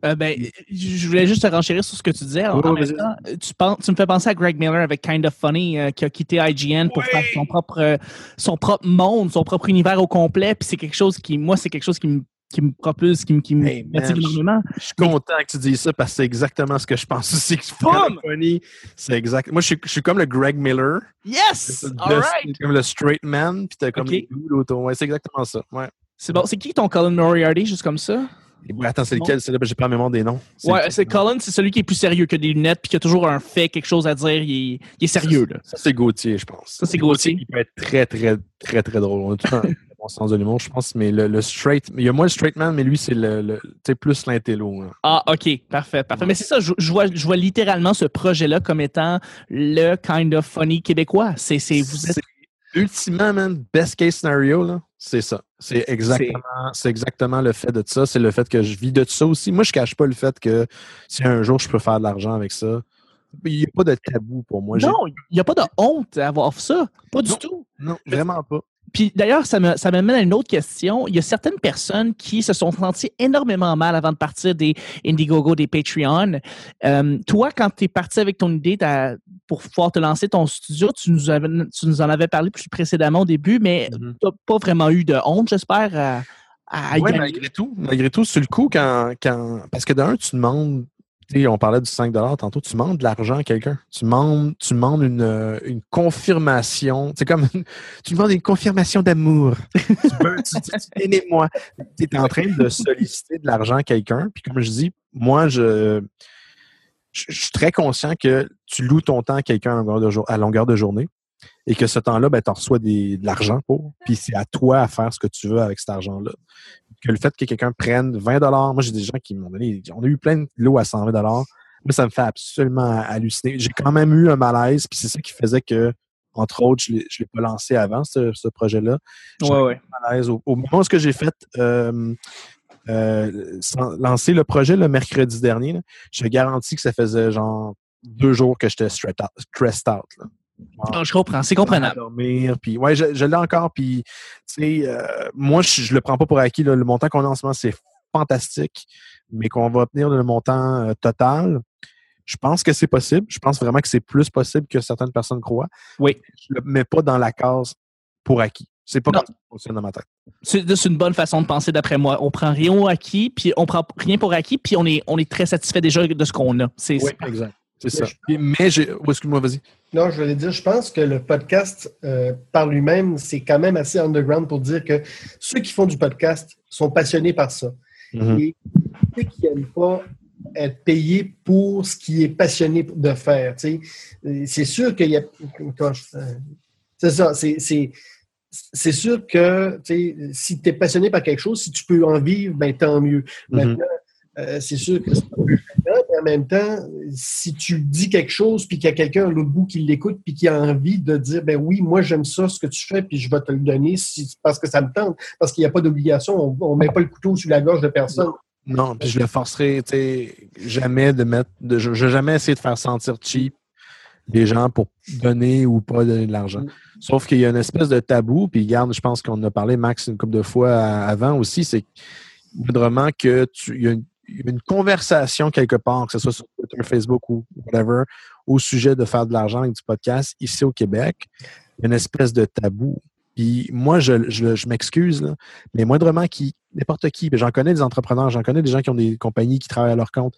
Euh, ben, je voulais juste te renchérir sur ce que tu disais. En, en même temps, tu, penses, tu me fais penser à Greg Miller avec Kind of Funny, euh, qui a quitté IGN pour faire son propre, euh, son propre monde, son propre univers au complet. Puis c'est quelque chose qui, moi, c'est quelque chose qui me, qui me propulse, qui me, qui Hey, je- énormément. Je suis content que tu dises ça parce que c'est exactement ce que je pense aussi. que Boom! Funny, c'est exact. Moi, je suis, je suis comme le Greg Miller. Yes! Le- All right! Comme le straight man, puis t'as comme Ok. les dudes autour. Ouais, c'est exactement ça. Ouais. C'est bon. C'est qui ton Colin Moriarty, juste comme ça? Attends, c'est lequel? C'est là, j'ai pas la mémoire des noms. Ouais, c'est Colin, c'est celui qui est plus sérieux que des lunettes, puis qui a toujours un fait, quelque chose à dire. Il est, il est sérieux, là. Ça, c'est Gauthier, je pense. Ça, c'est Gauthier. Il peut être très, très, très, très drôle. On a tout un bon sens de l'humour, je pense. Mais le, le straight, il y a moins le straight man, mais lui, c'est le, le plus l'intello. hein. Ah, OK, parfait, parfait. Mais c'est ça, je, je vois, je vois littéralement ce projet-là comme étant le kind of funny québécois. C'est, c'est, vous êtes, Ultimement, man, best case scenario, là, c'est ça. C'est exactement, c'est exactement le fait de ça. C'est le fait que je vis de ça aussi. Moi, je cache pas le fait que si un jour je peux faire de l'argent avec ça, il n'y a pas de tabou pour moi. Non, il n'y a pas de honte à avoir ça. Pas du tout. non, vraiment pas. Puis d'ailleurs, ça me, ça m'amène à une autre question. Il y a certaines personnes qui se sont senties énormément mal avant de partir des Indiegogo, des Patreon. Euh, toi, quand tu es parti avec ton idée t'as- pour pouvoir te lancer ton studio, tu nous, avais- tu nous en avais parlé plus précédemment au début, mais Mhm. tu n'as pas vraiment eu de honte, j'espère, à, à gagner. malgré tout. Malgré tout, sur le coup, quand, quand. Parce que d'un, tu demandes. on parlait du 5 tantôt, tu demandes de l'argent à quelqu'un. Tu demandes, tu demandes une, une confirmation. C'est comme une- tu demandes une confirmation d'amour. (laughs) tu veux, tu, tu, tu- aimez-moi. Tu es en train de solliciter de l'argent à quelqu'un. Puis comme je dis, moi, je, je, je suis très conscient que tu loues ton temps à quelqu'un à longueur de, jour- à longueur de journée et que ce temps-là, ben, tu reçois des, de l'argent pour. Puis c'est à toi à faire ce que tu veux avec cet argent-là que le fait que quelqu'un prenne 20 moi j'ai des gens qui m'ont donné, on a eu plein de lots à 120 moi ça me fait absolument halluciner. J'ai quand même eu un malaise, puis c'est ça qui faisait que, entre autres, je ne l'ai pas lancé avant, ce, ce projet-là. Ouais, ouais. un malaise au, au moment où ce que j'ai fait euh, euh, lancer le projet le mercredi dernier, là, je te garantis que ça faisait genre deux jours que j'étais stressed out. stressed out, là. Ah, je comprends, c'est comprenable. dormir. Puis, ouais, je, je l'ai encore. Puis, tu sais, euh, moi, je, je le prends pas pour acquis. là. Le montant qu'on a en ce moment, c'est fantastique, mais qu'on va obtenir le montant euh, total. Je pense que c'est possible. Je pense vraiment que c'est plus possible que certaines personnes croient. Oui. Je le mets pas dans la case pour acquis. C'est pas Non. comme ça que ça fonctionne dans ma tête. C'est c'est une bonne façon de penser d'après moi. On prend rien au acquis, puis on prend rien pour acquis, puis on est, on est très satisfait déjà de ce qu'on a. C'est c'est- exact. C'est Mais ça. Mais j'ai. oh, excuse-moi, vas-y. Non, je voulais dire, je pense que le podcast euh, par lui-même, c'est quand même assez underground pour dire que ceux qui font du podcast sont passionnés par ça. Mhm. Et ceux qui n'aiment pas être payés pour ce qui est passionné de faire. C'est sûr qu'il y a. quand je- euh, C'est ça, c'est- c'est. Sûr que si tu es passionné par quelque chose, si tu peux en vivre, ben tant mieux. Mhm. Maintenant, euh, c'est sûr que c'est un peu fréquent, mais en même temps, si tu dis quelque chose, puis qu'il y a quelqu'un à l'autre bout qui l'écoute, puis qui a envie de dire, ben oui, moi j'aime ça, ce que tu fais, puis je vais te le donner si- parce que ça me tente, parce qu'il n'y a pas d'obligation, on ne met pas le couteau sur la gorge de personne. Non, puis je le forcerai, jamais de mettre. De, je je vais jamais essayer de faire sentir cheap les gens pour donner ou pas donner de l'argent. Sauf qu'il y a une espèce de tabou, puis garde, je pense qu'on en a parlé, Max, une couple de fois à- avant aussi, c'est vraiment que tu. Il y a une, conversation quelque part, que ce soit sur Twitter, Facebook ou whatever, au sujet de faire de l'argent avec du podcast ici au Québec. Une espèce de tabou. Puis moi, je, m'excuse, mais moindrement qui, n'importe qui, j'en connais des entrepreneurs, j'en connais des gens qui ont des compagnies qui travaillent à leur compte.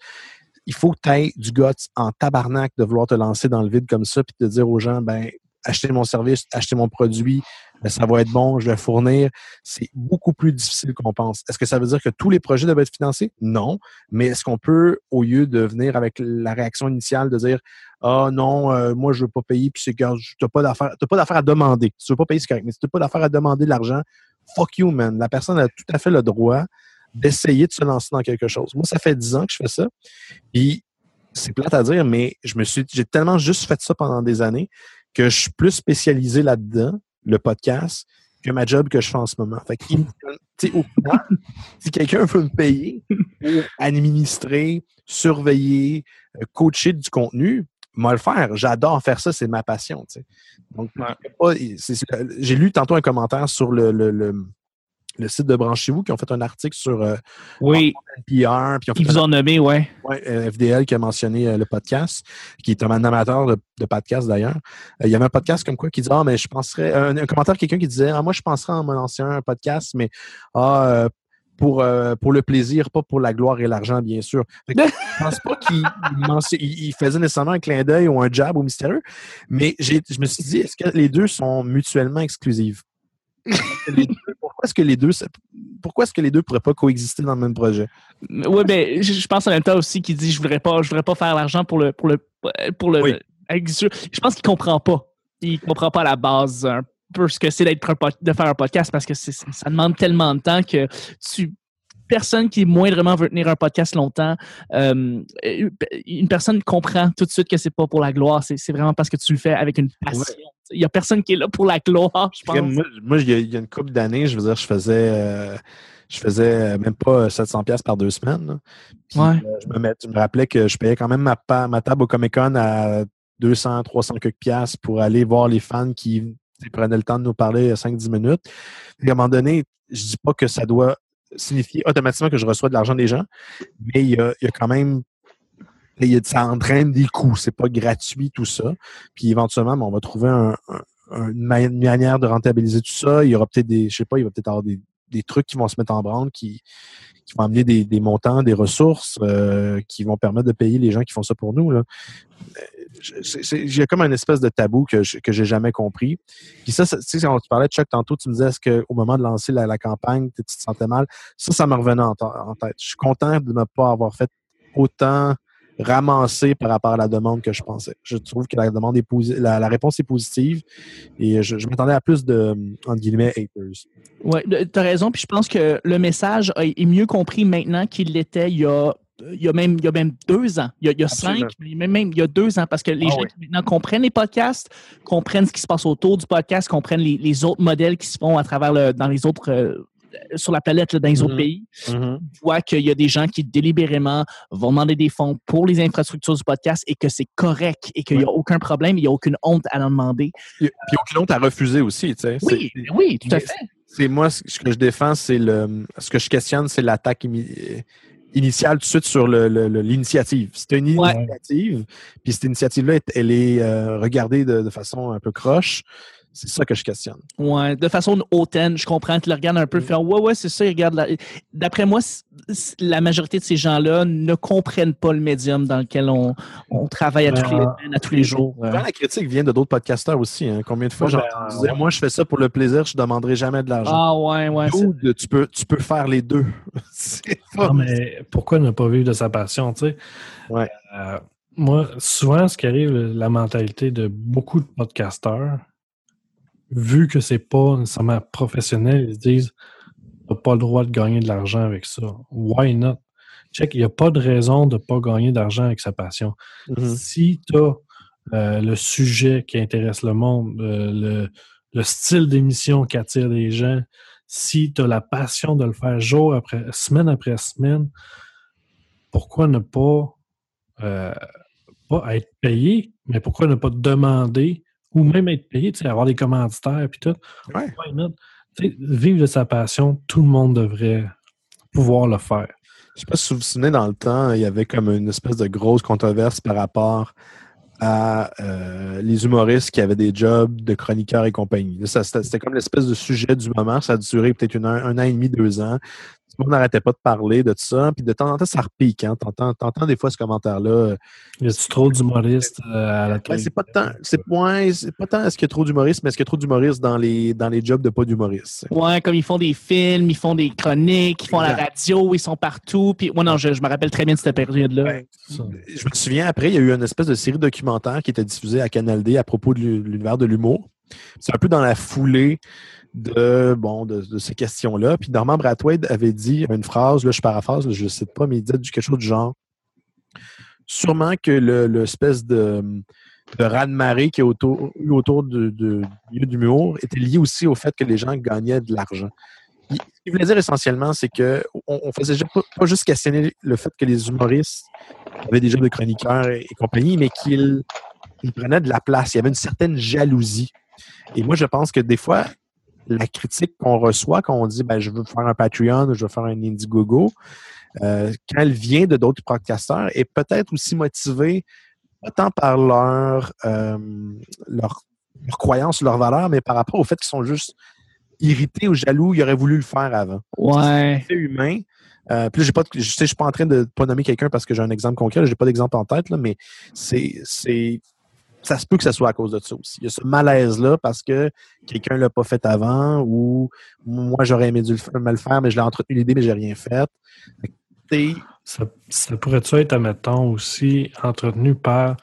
Il faut que tu aies du guts en tabarnak de vouloir te lancer dans le vide comme ça, puis de dire aux gens, ben, achetez mon service, achetez mon produit, ben, ça va être bon, je vais fournir. C'est beaucoup plus difficile qu'on pense. Est-ce que ça veut dire que tous les projets doivent être financés? Non. Mais est-ce qu'on peut, au lieu de venir avec la réaction initiale de dire Ah non, euh, moi je veux pas payer, puis c'est que tu n'as pas d'affaire, t'as pas d'affaire à demander. Si tu veux pas payer, c'est correct, mais si tu n'as pas d'affaire à demander de l'argent, fuck you, man. La personne a tout à fait le droit d'essayer de se lancer dans quelque chose. Moi, ça fait dix ans que je fais ça. Puis c'est plate à dire, mais je me suis, j'ai tellement juste fait ça pendant des années que je suis plus spécialisé là-dedans, le podcast, que ma job que je fais en ce moment. Fait que, tu sais, au final, (laughs) si quelqu'un veut me payer pour administrer, surveiller, euh, coacher du contenu, moi le faire. J'adore faire ça, c'est ma passion. tu sais. Donc, j'ai lu tantôt un commentaire sur le, le, le- le site de Branchez-vous qui ont fait un article sur euh, Oui, NPR, puis ils vous ont nommé, ouais. Ouais, euh, FDL qui a mentionné euh, le podcast, qui est un amateur de, de podcast d'ailleurs. Euh, il y avait un podcast comme quoi qui disait Ah, mais je penserais. Un, un commentaire, quelqu'un qui disait Ah, moi, je penserais en me lancer un podcast, mais ah, pour, euh, pour le plaisir, pas pour la gloire et l'argent, bien sûr. Que (laughs) je pense pas qu'il faisait nécessairement un clin d'œil ou un jab au mystérieux, mais j'ai- je me suis dit Est-ce que les deux sont mutuellement exclusifs? Les deux- est-ce que les deux pourquoi est-ce que les deux pourraient pas coexister dans le même projet? Oui, mais je, pense en même temps aussi qu'il dit je voudrais pas, je voudrais pas faire l'argent pour le pour le pour le. Oui. Je pense qu'il comprend pas. Il comprend pas à la base un peu ce que c'est d'être de faire un podcast parce que ça, demande tellement de temps que tu personne qui moindrement veut tenir un podcast longtemps, euh, une personne comprend tout de suite que c'est pas pour la gloire, c'est c'est vraiment parce que tu le fais avec une passion. Il y a personne qui est là pour la gloire, je pense. Moi, moi, il y, a, une couple d'années, je veux dire, je faisais, euh, je faisais même pas 700 pièces par deux semaines. Puis, Ouais. euh, je, me mets- je me rappelais que je payais quand même ma, table au Comic Con à 200, 300 quelques piastres pour aller voir les fans qui prenaient le temps de nous parler 5-10 minutes. À un moment donné, je dis pas que ça doit signifier automatiquement que je reçois de l'argent des gens, mais il y a, il y a quand même ça entraîne des coûts. C'est pas gratuit tout ça. Puis éventuellement, ben, on va trouver un- un- un- une ma- une manière de rentabiliser tout ça. Il y aura peut-être des, je sais pas, il va peut-être avoir des, des trucs qui vont se mettre en branle, qui, qui vont amener des, montants, des ressources, euh, qui vont permettre de payer les gens qui font ça pour nous. Euh, Il y a comme une espèce de tabou que je, que j'ai jamais compris. Puis ça, tu sais, quand tu parlais de Chuck tantôt, tu me disais est-ce qu'au moment de lancer la, campagne, tu te sentais mal? Ça, ça me revenait en tête. Je suis content de ne pas avoir fait autant ramasser par rapport à la demande que je pensais. Je trouve que la demande est la, la réponse est positive et je, je m'attendais à plus de entre guillemets haters. Oui, tu as raison. Puis je pense que le message est mieux compris maintenant qu'il l'était il y a. Il y, a même, il y a même deux ans. Il y a, il y a Absolument. cinq, mais même, même il y a deux ans, parce que les Ah gens oui. qui maintenant comprennent les podcasts, comprennent ce qui se passe autour du podcast, comprennent les, les autres modèles qui se font à travers le, dans les autres euh, sur la planète, là, dans les autres Mhm. pays, voient qu'il y a des gens qui délibérément vont demander des fonds pour les infrastructures du podcast et que c'est correct et qu'il n'y a aucun problème, il n'y a aucune honte à en demander. Puis puis aucun autre à refuser aussi, tu sais. Oui, C'est- oui, tout à fait. C'est moi ce que je défends, c'est le ce que je questionne, c'est l'attaque immi- initial tout de suite sur l'initiative. C'était une Ouais. initiative, puis cette initiative-là, elle est euh, regardée de, de façon un peu croche. C'est ça que je questionne. Ouais, de façon hautaine, je comprends. Tu le regardes un peu, faire ouais, ouais, c'est ça, ils regardent. la- D'après moi, la majorité de ces gens-là ne comprennent pas le médium dans lequel on, on travaille à, tous les, Euh, à tous les jours. Euh, la critique vient de d'autres podcasteurs aussi. hein. Combien de fois Ouais, j'ai ben, dire, moi, je fais ça pour le plaisir, je ne demanderai jamais de l'argent. Ah ouais, ouais. Dude, tu peux, tu peux faire les deux. (laughs) Non, mais pourquoi ne pas vivre de sa passion, tu sais? Ouais. Euh, moi, souvent, ce qui arrive, la mentalité de beaucoup de podcasteurs, vu que c'est pas nécessairement professionnel, ils se disent t'as pas le droit de gagner de l'argent avec ça. Why not? Check, il n'y a pas de raison de ne pas gagner d'argent avec sa passion. Mhm. Si tu as le sujet qui intéresse le monde, euh, le, le style d'émission qui attire les gens, si tu as la passion de le faire jour après semaine après semaine, pourquoi ne pas, euh, pas être payé, mais pourquoi ne pas demander ou même être payé, tu sais, avoir des commanditaires puis tout. Ouais. Vivre de sa passion, tout le monde devrait pouvoir le faire. Je sais pas si vous vous souvenez, dans le temps, il y avait comme une espèce de grosse controverse par rapport à euh, les humoristes qui avaient des jobs de chroniqueurs et compagnie. C'était comme l'espèce de sujet du moment. Ça a duré peut-être un, an et demi, deux ans. Tout le monde n'arrêtait pas de parler de tout ça. Puis de temps en temps, ça repique. Hein. T'entends, t'entends des fois ce commentaire-là. Y a-tu trop d'humoristes euh, à la Ben, c'est pas tant, c'est, ouais, c'est pas tant est-ce qu'il y a trop d'humoristes, mais est-ce qu'il y a trop d'humoristes dans les, dans les jobs de pas d'humoristes? Ouais, comme ils font des films, ils font des chroniques, ils font la radio, ils sont partout. Puis, moi, non, je, je me rappelle très bien de cette période-là. Ouais. Ça. Je me souviens, après, il y a eu une espèce de série documentaire qui était diffusée à Canal D à propos de l'u- l'univers de l'humour. C'est un peu dans la foulée de, bon, de, de ces questions-là. Puis Norman Brathwaite avait dit une phrase, là, je paraphrase, je ne sais pas, mais il disait quelque chose du genre Sûrement que le- l'espèce de, de raz-de-marée qui est autour, eu autour de, de, du milieu de l'humour était lié aussi au fait que les gens gagnaient de l'argent. Ce qu'il voulait dire essentiellement, c'est que on, faisait pas, juste questionner le fait que les humoristes avaient des de chroniqueurs et, et compagnie, mais qu'ils ils prenaient de la place. Il y avait une certaine jalousie. Et moi, je pense que des fois, la critique qu'on reçoit quand on dit ben, je veux faire un Patreon ou je veux faire un Indiegogo, euh, quand elle vient de d'autres podcasteurs, est peut-être aussi motivée pas tant par leur, euh, leur, leur croyance, leur valeur, mais par rapport au fait qu'ils sont juste irrités ou jaloux, ils auraient voulu le faire avant Ouais. fait humain. Euh, puis là, j'ai pas, je sais, je suis pas en train de pas nommer quelqu'un parce que j'ai un exemple concret. J'ai pas d'exemple en tête là, mais c'est, c'est, ça se peut que ça soit à cause de ça aussi. Il y a ce malaise là parce que quelqu'un l'a pas fait avant ou moi j'aurais aimé dû le faire- me le faire, mais je l'ai entretenu l'idée mais j'ai rien fait. Ça, ça pourrait-tu être, admettons, aussi entretenu par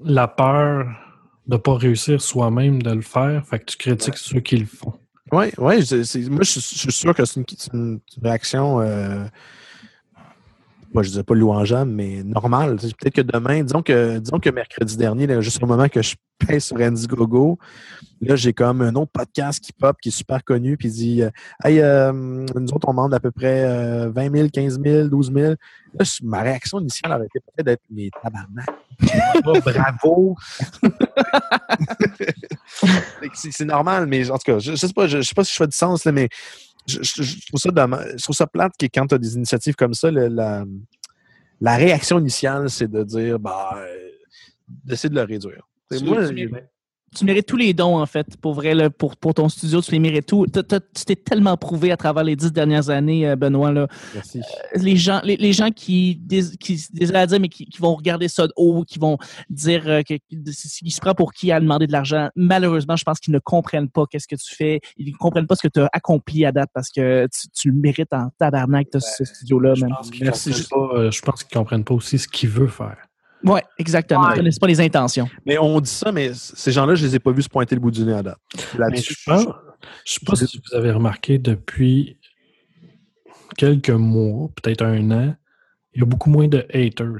la peur de ne pas réussir soi-même de le faire, fait que tu critiques ceux qui le font. Oui, c'est- moi, je, suis- je suis sûr que c'est une, c'est une- une réaction, euh, moi, je disais pas louangeable, mais sais, Peut-être que demain, disons que, disons que mercredi dernier, là, juste au moment que je pèse sur Indiegogo, là, j'ai comme un autre podcast qui pop, qui est super connu, puis il dit euh, Hey, euh, nous autres, on demande à peu près euh, 20 000, 15 000, 12 000. Là, ma réaction initiale aurait été peut-être d'être Mais tabarnak, (laughs) Oh, bravo! (laughs) C'est c'est normal, mais en tout cas, je, je sais pas, je, je sais pas si je fais du sens, là, mais je, je- je trouve ça dommage- je trouve ça plate que quand tu as des initiatives comme ça, le- la, la réaction initiale, c'est de dire bah euh, d'essayer de le réduire. Moi, tu mérites- tous les dons, en fait, pour vrai, là, pour, pour ton studio, tu les mérites tout. T'as- t'as- Tu t'es tellement prouvé à travers les dix dernières années, euh, Benoît. Là. merci. Les, gens, les, les gens qui, dés- qui désolé à dire, mais qui, qui vont regarder ça de haut, qui vont dire euh, que, qui se prend pour qui à demander de l'argent, malheureusement, je pense qu'ils ne comprennent pas qu'est-ce que tu fais. Ils ne comprennent pas ce que tu as accompli à date parce que tu, tu le mérites en tabarnak, t'as ce studio-là, Je man. pense qu'ils Merci. comprennent pas, euh, je pense qu'ils comprennent pas aussi ce qu'il veut faire. Ouais, exactement. Ouais. Ils connaissent pas les intentions. Mais on dit ça, mais ces gens-là, je les ai pas vus se pointer le bout du nez à date. Là-dessus, je pense, je sais pas si vous avez remarqué depuis quelques mois, peut-être un an, il y a beaucoup moins de haters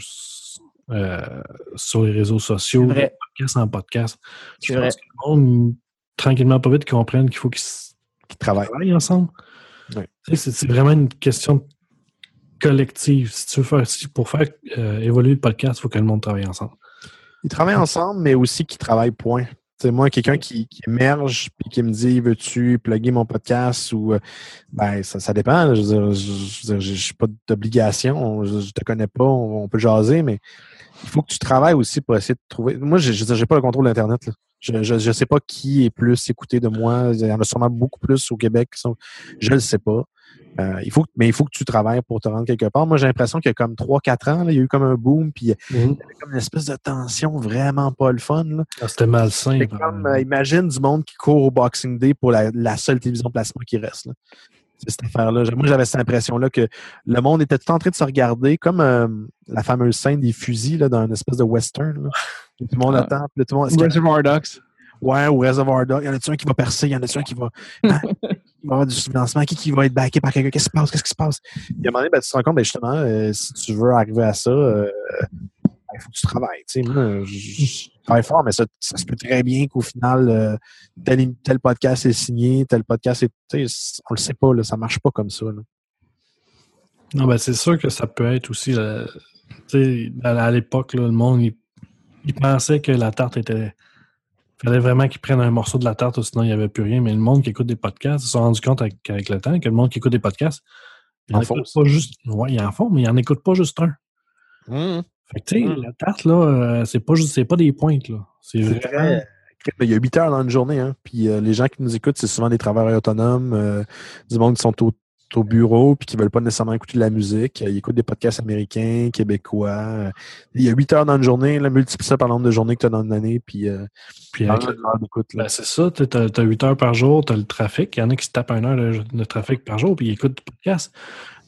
euh, sur les réseaux sociaux, vrai. de podcast en podcast. Je vrai. pense que le monde, tranquillement, pas vite, comprennent qu'il faut qu'ils travaillent. travaillent ensemble. Ouais. C'est c'est vraiment une question collective. Si tu veux faire, si- pour faire euh, évoluer le podcast, il faut que le monde travaille ensemble. Ils travaillent ensemble, mais aussi qu'ils travaillent point. sais, moi, quelqu'un qui, qui émerge puis qui me dit veux-tu plugger mon podcast ou euh, ben ça, ça dépend. Je veux dire, je, j'ai pas d'obligation. Je, je te connais pas, on, on peut jaser, mais il faut que tu travailles aussi pour essayer de trouver. Moi, je j'ai pas le contrôle d'Internet. là. Je, je sais pas qui est plus écouté de moi. Il y en a sûrement beaucoup plus au Québec qui sont. Je le sais pas. Euh, il faut, que- mais il faut que tu travailles pour te rendre quelque part. Moi, j'ai l'impression qu'il y a comme 3-4 ans, là, il y a eu comme un boom, puis il y avait comme une espèce de tension vraiment pas le fun. Ah, C'était malsain. Comme, euh, imagine du monde qui court au Boxing Day pour la, la seule télévision placement qui reste. là. C'est cette affaire-là. Moi, j'avais cette impression-là que le monde était tout en train de se regarder, comme euh, la fameuse scène des fusils là, dans une espèce de western. là. Tout le monde Ah. attend. tout le monde, a- Reservoir Dogs. Ouais, ou Reservoir Dog. Y en a-tu un qui va percer? Y en a-tu un qui va. (laughs) Va avoir du financement. Qui, qui va être backé par quelqu'un? Qu'est-ce qui se passe? Qu'est-ce qui se passe? Puis à un moment donné, ben, tu te rends compte, ben, justement, euh, si tu veux arriver à ça, euh, ben, il faut que tu travailles. Tu sais, moi, je, travaille fort, mais ça, ça se peut très bien qu'au final, euh, tel, tel podcast est signé, tel podcast est. Tu sais, on le sait pas, là, ça marche pas comme ça. là. Non, ben c'est sûr que ça peut être aussi. euh, tu sais, à, à l'époque, là, le monde, il, il pensait que la tarte était. Il fallait vraiment qu'ils prennent un morceau de la tarte, sinon il n'y avait plus rien. Mais le monde qui écoute des podcasts, ils se sont rendus compte avec, avec le temps que le monde qui écoute des podcasts, il En en font pas juste. Ouais, il en font, mais il en écoute pas juste un. Fait que, tu sais, Mm. la tarte, là, euh, c'est pas juste, c'est pas des pointes, là. C'est Ben, Il y a 8 heures dans une journée, hein. Puis euh, les gens qui nous écoutent, c'est souvent des travailleurs autonomes, euh, du monde qui sont au, au bureau puis qui veulent pas nécessairement écouter de la musique. Ils écoutent des podcasts américains, québécois. Il y a 8 heures dans une journée, là, multiplie ça par le nombre de journées que tu as dans une année, puis euh, Puis avec. Ben, c'est ça, tu as, 8 heures par jour, tu as le trafic. Il y en a qui se tapent une heure de, de trafic par jour, puis ils écoutent du podcast.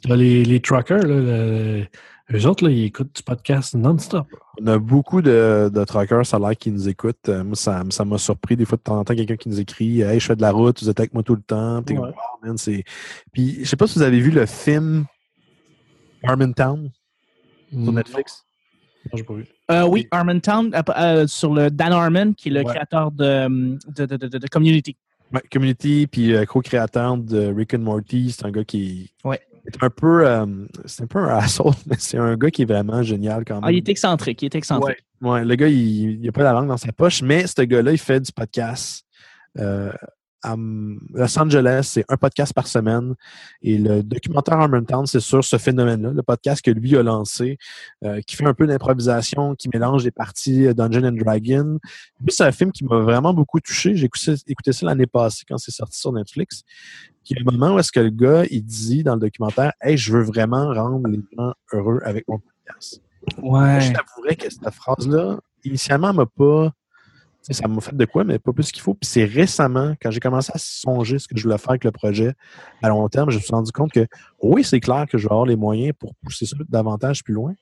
Tu as les, les truckers, là, le- eux autres, là, ils écoutent du podcast non-stop. On a beaucoup de, de truckers, ça a l'air, qui nous écoutent. Euh, moi, ça ça m'a surpris. Des fois, de temps en temps, quelqu'un qui nous écrit Hey, je fais de la route, vous êtes avec moi tout le temps. Puis Ouais. Man. Puis, je sais pas si vous avez vu le film Harmontown sur Netflix. Non, j'ai pas vu. Euh, oui, Harmontown, euh, euh, sur le Dan Harmon, qui est le Ouais. créateur de, de, de, de- de- de Community. Ouais, Community, puis euh, co-créateur de Rick and Morty, c'est un gars qui Ouais. Est un peu. euh, c'est un peu un asshole, (laughs) mais c'est un gars qui est vraiment génial quand même. Ah, il est excentrique, il est excentrique. Ouais, ouais, le gars, il n'a pas la langue dans sa poche, mais ce gars-là, il fait du podcast. euh, à M- Los Angeles, c'est un podcast par semaine. Et le documentaire Harmontown, c'est sur ce phénomène-là, le podcast que lui a lancé, euh, qui fait un peu d'improvisation, qui mélange des parties euh, Dungeon and Dragon. Puis c'est un film qui m'a vraiment beaucoup touché. J'ai écouté, écouté ça l'année passée quand c'est sorti sur Netflix. Puis il y a un moment où est-ce que le gars, il dit dans le documentaire, Hey, je veux vraiment rendre les gens heureux avec mon podcast. Ouais. Je t'avouerais que cette phrase-là, initialement, m'a pas. Ça m'a fait de quoi, mais pas plus qu'il faut. Puis c'est récemment, quand j'ai commencé à songer ce que je voulais faire avec le projet à long terme, je me suis rendu compte que oui, c'est clair que je vais avoir les moyens pour pousser ça davantage plus loin.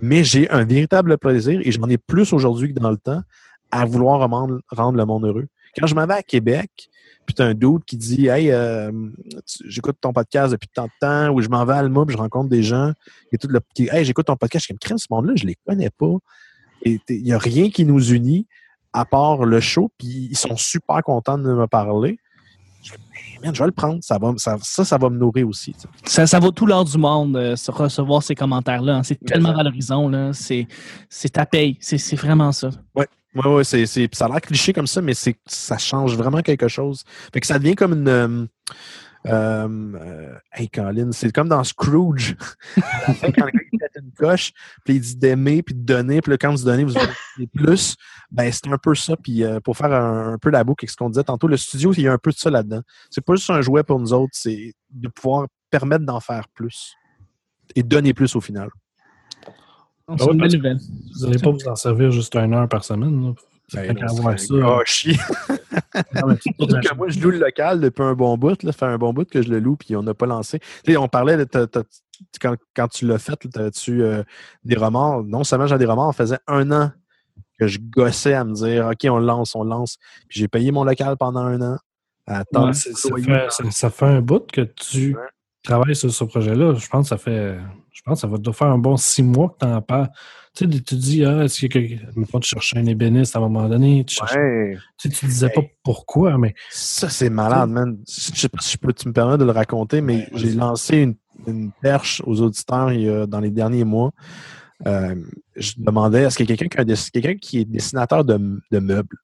Mais j'ai un véritable plaisir et j'en ai plus aujourd'hui que dans le temps à vouloir rendre, le monde heureux. Quand je m'en vais à Québec, puis t'as un doute qui dit Hey, euh, j'écoute ton podcast depuis tant de temps, ou je m'en vais à Alma, puis je rencontre des gens et tout le qui Hey, j'écoute ton podcast, je comme crème, ce monde-là, je les connais pas. Il n'y a rien qui nous unit à part le show, puis ils sont super contents de me parler. Je, man, je vais le prendre, ça, va, me- ça, ça, ça va me nourrir aussi. Ça, ça vaut tout l'or du monde, euh, se recevoir ces commentaires-là. hein. C'est tellement valorisant. là. C'est c'est ta paye. C'est vraiment ça. Oui, oui, c'est, c'est, ça a l'air cliché comme ça, mais c'est, ça change vraiment quelque chose. Fait que ça devient comme une. euh, euh, euh, hey, Colin, c'est comme dans Scrooge. (laughs) quand il une coche, puis il dit d'aimer, puis de donner, puis là, quand vous donnez, vous avez (laughs) plus. Ben, c'est un peu ça. Puis euh, pour faire un, un peu la boucle avec ce qu'on disait tantôt, le studio, il y a un peu de ça là-dedans. C'est pas juste un jouet pour nous autres, c'est de pouvoir permettre d'en faire plus et donner plus au final. C'est ouais, une parce belle nouvelle. Vous n'allez pas vous en servir juste une heure par semaine. Là. Ben, ça. Surtout que moi, je loue le local depuis un bon bout. Là. Ça fait un bon bout que je le loue, puis on n'a pas lancé. Tu sais, on parlait, de, quand, quand tu l'as fait, as-tu des remords? Non seulement j'ai des remords, on faisait un an que je gossais à me dire OK, on le lance, on le lance. Puis j'ai payé mon local pendant un an. Ouais, c'est- ça, fait, ça- ça fait un bout que tu Ouais. Travailles sur ce projet-là. Je pense que ça fait. Je pense que ça va te faire un bon six mois que tu en parles. Tu sais, tu dis, ah, est-ce que. Mettons, tu cherchais un ébéniste à un moment donné. Tu, Ouais. tu sais, tu disais pas pourquoi, mais Ça, c'est malade, man. Je sais pas si je peux, tu me permets de le raconter, mais j'ai lancé une, une perche aux auditeurs il y a- dans les derniers mois. Euh, je demandais est-ce qu'il y a quelqu'un qui, quelqu'un qui est dessinateur de, de meubles?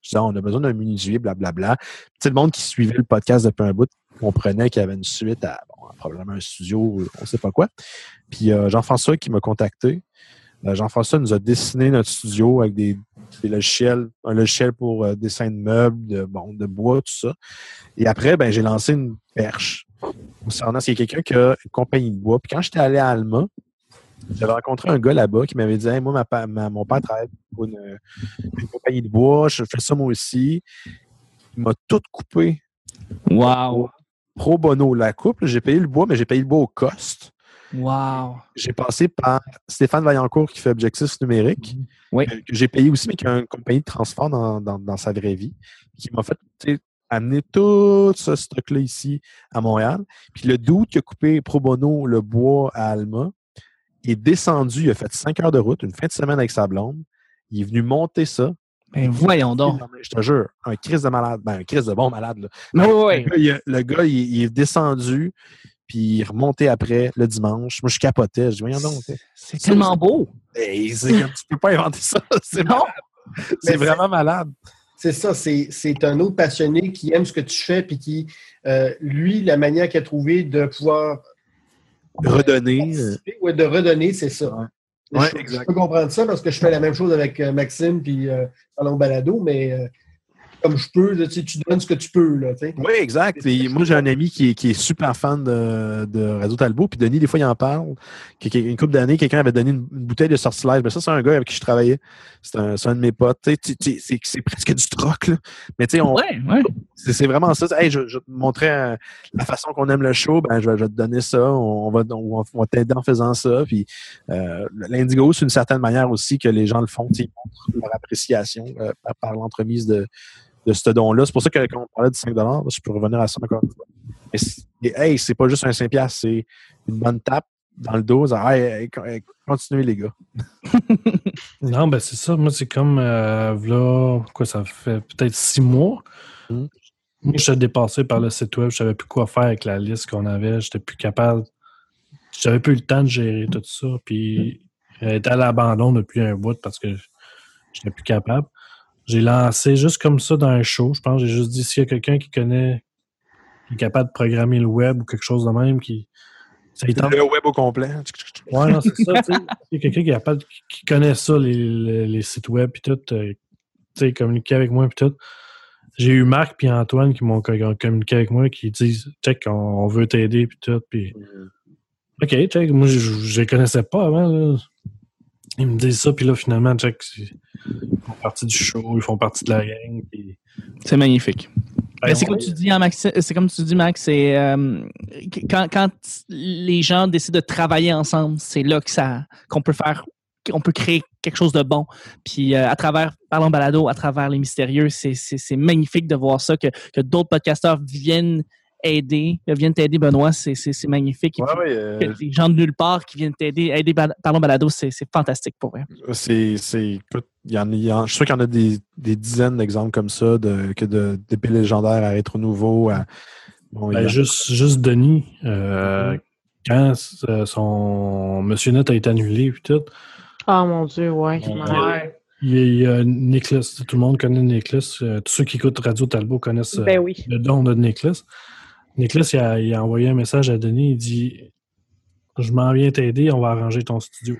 Je disais, on a besoin d'un menuisier, blablabla. Tu sais, le monde qui suivait le podcast depuis un bout comprenait qu'il y avait une suite à, bon, probablement un studio, on sait pas quoi. Puis euh, Jean-François qui m'a contacté. Euh, Jean-François nous a dessiné notre studio avec des, logiciels, un logiciel pour euh, dessin de meubles, de, bon, de bois, tout ça. Et après, ben, j'ai lancé une perche concernant y a quelqu'un qui a une compagnie de bois. Puis quand j'étais allé à Alma, j'avais rencontré un gars là-bas qui m'avait dit Moi, mon père travaille pour une, une compagnie de bois, je fais ça moi aussi. Il m'a tout coupé Wow. Pro bono. La coupe, j'ai payé le bois, mais j'ai payé le bois au cost. Wow. J'ai passé par Stéphane Vaillancourt qui fait Objectif numérique, Oui. que, que j'ai payé aussi, mais qui a une compagnie de transport dans, dans- dans sa vraie vie, qui m'a fait amener tout ce stock-là ici à Montréal. Puis le doute qui a coupé pro bono le bois à Alma il est descendu, il a fait cinq heures de route, une fin de semaine avec sa blonde. Il est venu monter ça. Ben, voyons donc. Je te jure, un crise de malade, ben, un crise de bon malade. Là. Oui. Le gars, il, a- le gars, il, il est descendu, puis il est remonté après le dimanche. Moi, je capotais. Je dis, voyons donc. C'est tellement beau. Hey, c'est comme, tu peux pas inventer ça. (laughs) C'est Non. malade. C'est Mais vraiment malade. C'est ça, c'est c'est un autre passionné qui aime ce que tu fais, puis qui, euh, lui, la manière qu'il a trouvé de pouvoir Redonner. euh, ouais, de redonner, c'est ça. Ouais. Je- Ouais, je, exact. peux comprendre ça parce que je fais la même chose avec euh, Maxime puis euh, Alain Balado, mais euh, comme je peux, là, tu, donnes ce que tu peux. Là. Oui, exact. Et moi, j'ai un ami qui est, qui est super fan de, de Radio Talbot. Puis Denis, des fois, il en parle. Une couple d'années, quelqu'un avait donné une, une bouteille de sortilège. Ben, ça, c'est un gars avec qui je travaillais. C'est un, c'est un de mes potes. Tu sais, tu- tu- C'est c'est presque du troc. Là. Mais tu sais, on, Ouais, ouais. C'est c'est vraiment ça. Hey, je, te montrer euh, la façon qu'on aime le show. Ben, je, vais, je vais te donner ça. On, va, on, va t'aider en faisant ça. Puis euh, l'indigo, c'est une certaine manière aussi que les gens le font. Ils montrent leur appréciation euh, par, par l'entremise de, de ce don-là. C'est pour ça que quand on parlait de 5 je peux revenir à ça encore une fois. Mais et, hey, c'est pas juste un 5 c'est une bonne tape dans le dos. Hey, hey, con- hey, continuez les gars. (laughs) Non, ben c'est ça. Moi, c'est comme, euh, v'là, quoi, ça fait peut-être six mois. Mm. Moi, j'étais dépassé par le site web. Je savais plus quoi faire avec la liste qu'on avait. J'étais plus capable. J'avais plus le temps de gérer tout ça. Puis, elle était à l'abandon depuis un bout parce que j'étais plus capable. J'ai lancé juste comme ça dans un show. Je pense j'ai juste dit s'il y a quelqu'un qui connaît, qui est capable de programmer le web ou quelque chose de même, qui. Ça y tente Le web au complet. Ouais, non, c'est ça. tu sais. Il y a quelqu'un qui, qui connaît ça, les, les, les sites web, puis tout, euh, tu sais, communiquer avec moi, puis tout. J'ai eu Marc puis Antoine qui m'ont communiqué avec moi, qui disent, check, on, on veut t'aider, puis tout. Puis, OK, check, moi, je je les connaissais pas avant. Là. Ils me disent ça, puis là, finalement, c'est- ils font partie du show, ils font partie de la gang. Puis, C'est magnifique. Ben, c'est comme tu dis, hein, Max, c'est comme tu dis, Max, c'est euh, quand, quand les gens décident de travailler ensemble, c'est là que ça qu'on peut faire, qu'on peut créer quelque chose de bon. Puis euh, à travers Parlons Balado, à travers les mystérieux, c'est, c'est, c'est magnifique de voir ça, que, que d'autres podcasteurs viennent aider, viennent t'aider, Benoît, c'est, c'est, c'est magnifique. Ouais, puis, ouais, euh, des gens de nulle part qui viennent t'aider, aider Parlons Balado, c'est, c'est fantastique pour vrai. C'est, c'est, écoute, il y en, il y en- je suis sûr qu'il y en a des, des dizaines d'exemples comme ça, de, que de, d'épées légendaires à Rétro Nouveau. À, bon, il y Ben, a- juste, juste Denis, euh, quand euh, son Monsieur Net a été annulé, puis tout, Oh mon Dieu, ouais. il y a, il y a Nicholas, tout le monde connaît Nicholas. euh, tous ceux qui écoutent Radio Talbot connaissent euh, Ben oui. le don de Nicholas. Nicholas, il a, il a envoyé un message à Denis, il dit Je m'en viens t'aider, on va arranger ton studio.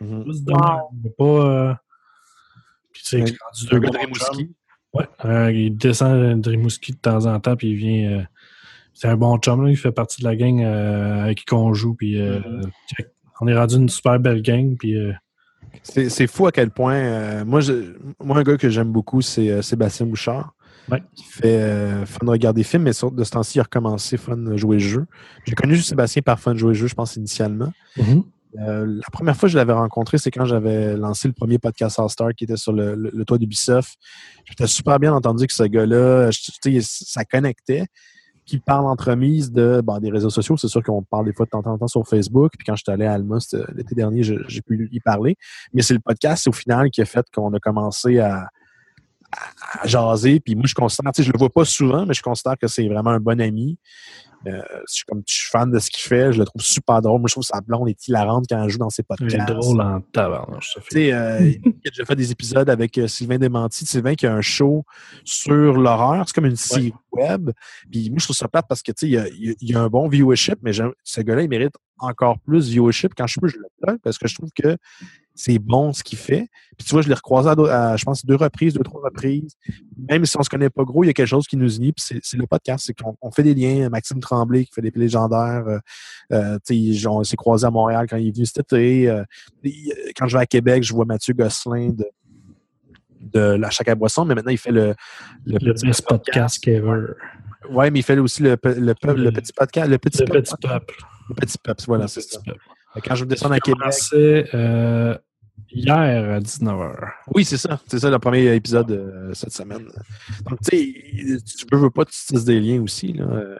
Mhm. Juste pas. euh, Puis rendu deux gars de. Rimouski. Ouais, euh, il descend de Rimouski de temps en temps, puis il vient. euh, c'est un bon chum, là, il fait partie de la gang euh, avec qui on joue, puis euh, Mhm. on est rendu une super belle gang, puis euh, C'est, c'est fou à quel point. euh, moi, je, moi, un gars que j'aime beaucoup, c'est euh, Sébastien Bouchard. Ouais. Qui fait euh, Fun regarder des films, mais de ce temps-ci, il a recommencé Fun jouer le jeu. J'ai connu Sébastien par Fun jouer le jeu, je pense, initialement. Euh, la première fois que je l'avais rencontré, c'est quand j'avais lancé le premier podcast All Star qui était sur le, le- le toit d'Ubisoft. J'étais super bien entendu que ce gars-là, ça connectait. Qui parle entremise de bon, des réseaux sociaux. C'est sûr qu'on parle des fois de temps en temps sur Facebook. Puis quand j'étais allé à Alma l'été dernier, j'ai pu y parler. Mais c'est le podcast, au final, qui a fait qu'on a commencé à, à, jaser. Puis moi, je considère, tu sais, je le vois pas souvent, mais je considère que c'est vraiment un bon ami. Euh, je suis comme je suis fan de ce qu'il fait, je le trouve super drôle. Moi, je trouve sa blonde est hilarante quand elle joue dans ses Il est podcasts. drôle en tabarnouche, ça fait. euh, il a déjà fait des épisodes avec euh, Sylvain Desmentis. Sylvain qui a un show sur l'horreur. C'est comme une série web. Puis moi, je trouve ça plate parce que, tu sais, il y a, il a- un bon viewership, mais ce gars-là, il mérite encore plus viewership. Quand je peux, je le plug parce que je trouve que c'est bon ce qu'il fait. Puis tu vois, je l'ai recroisé à, je pense, deux reprises, deux, trois reprises. Même si on se connaît pas gros, il y a quelque chose qui nous unit. Puis c'est, le podcast. C'est qu'on on fait des liens. Maxime Tremblay qui fait des légendaires. Euh, euh, tu sais, on s'est croisé à Montréal quand il est venu cet été. Euh, il- quand je vais à Québec, je vois Mathieu Gosselin de, de La Chaque à Boisson, mais maintenant il fait le, Le best podcast qu'ever. Ouais, mais il fait aussi le, le, le petit podcast. Le petit, Le peuple. petit peuple. Le petit peuple, voilà, c'est ça. Quand je vais descendre à Québec. euh, hier à 19h. Oui, c'est ça. C'est ça le premier épisode euh, cette semaine. Donc, tu sais, tu veux, veux pas, tu tisses des liens aussi. Là.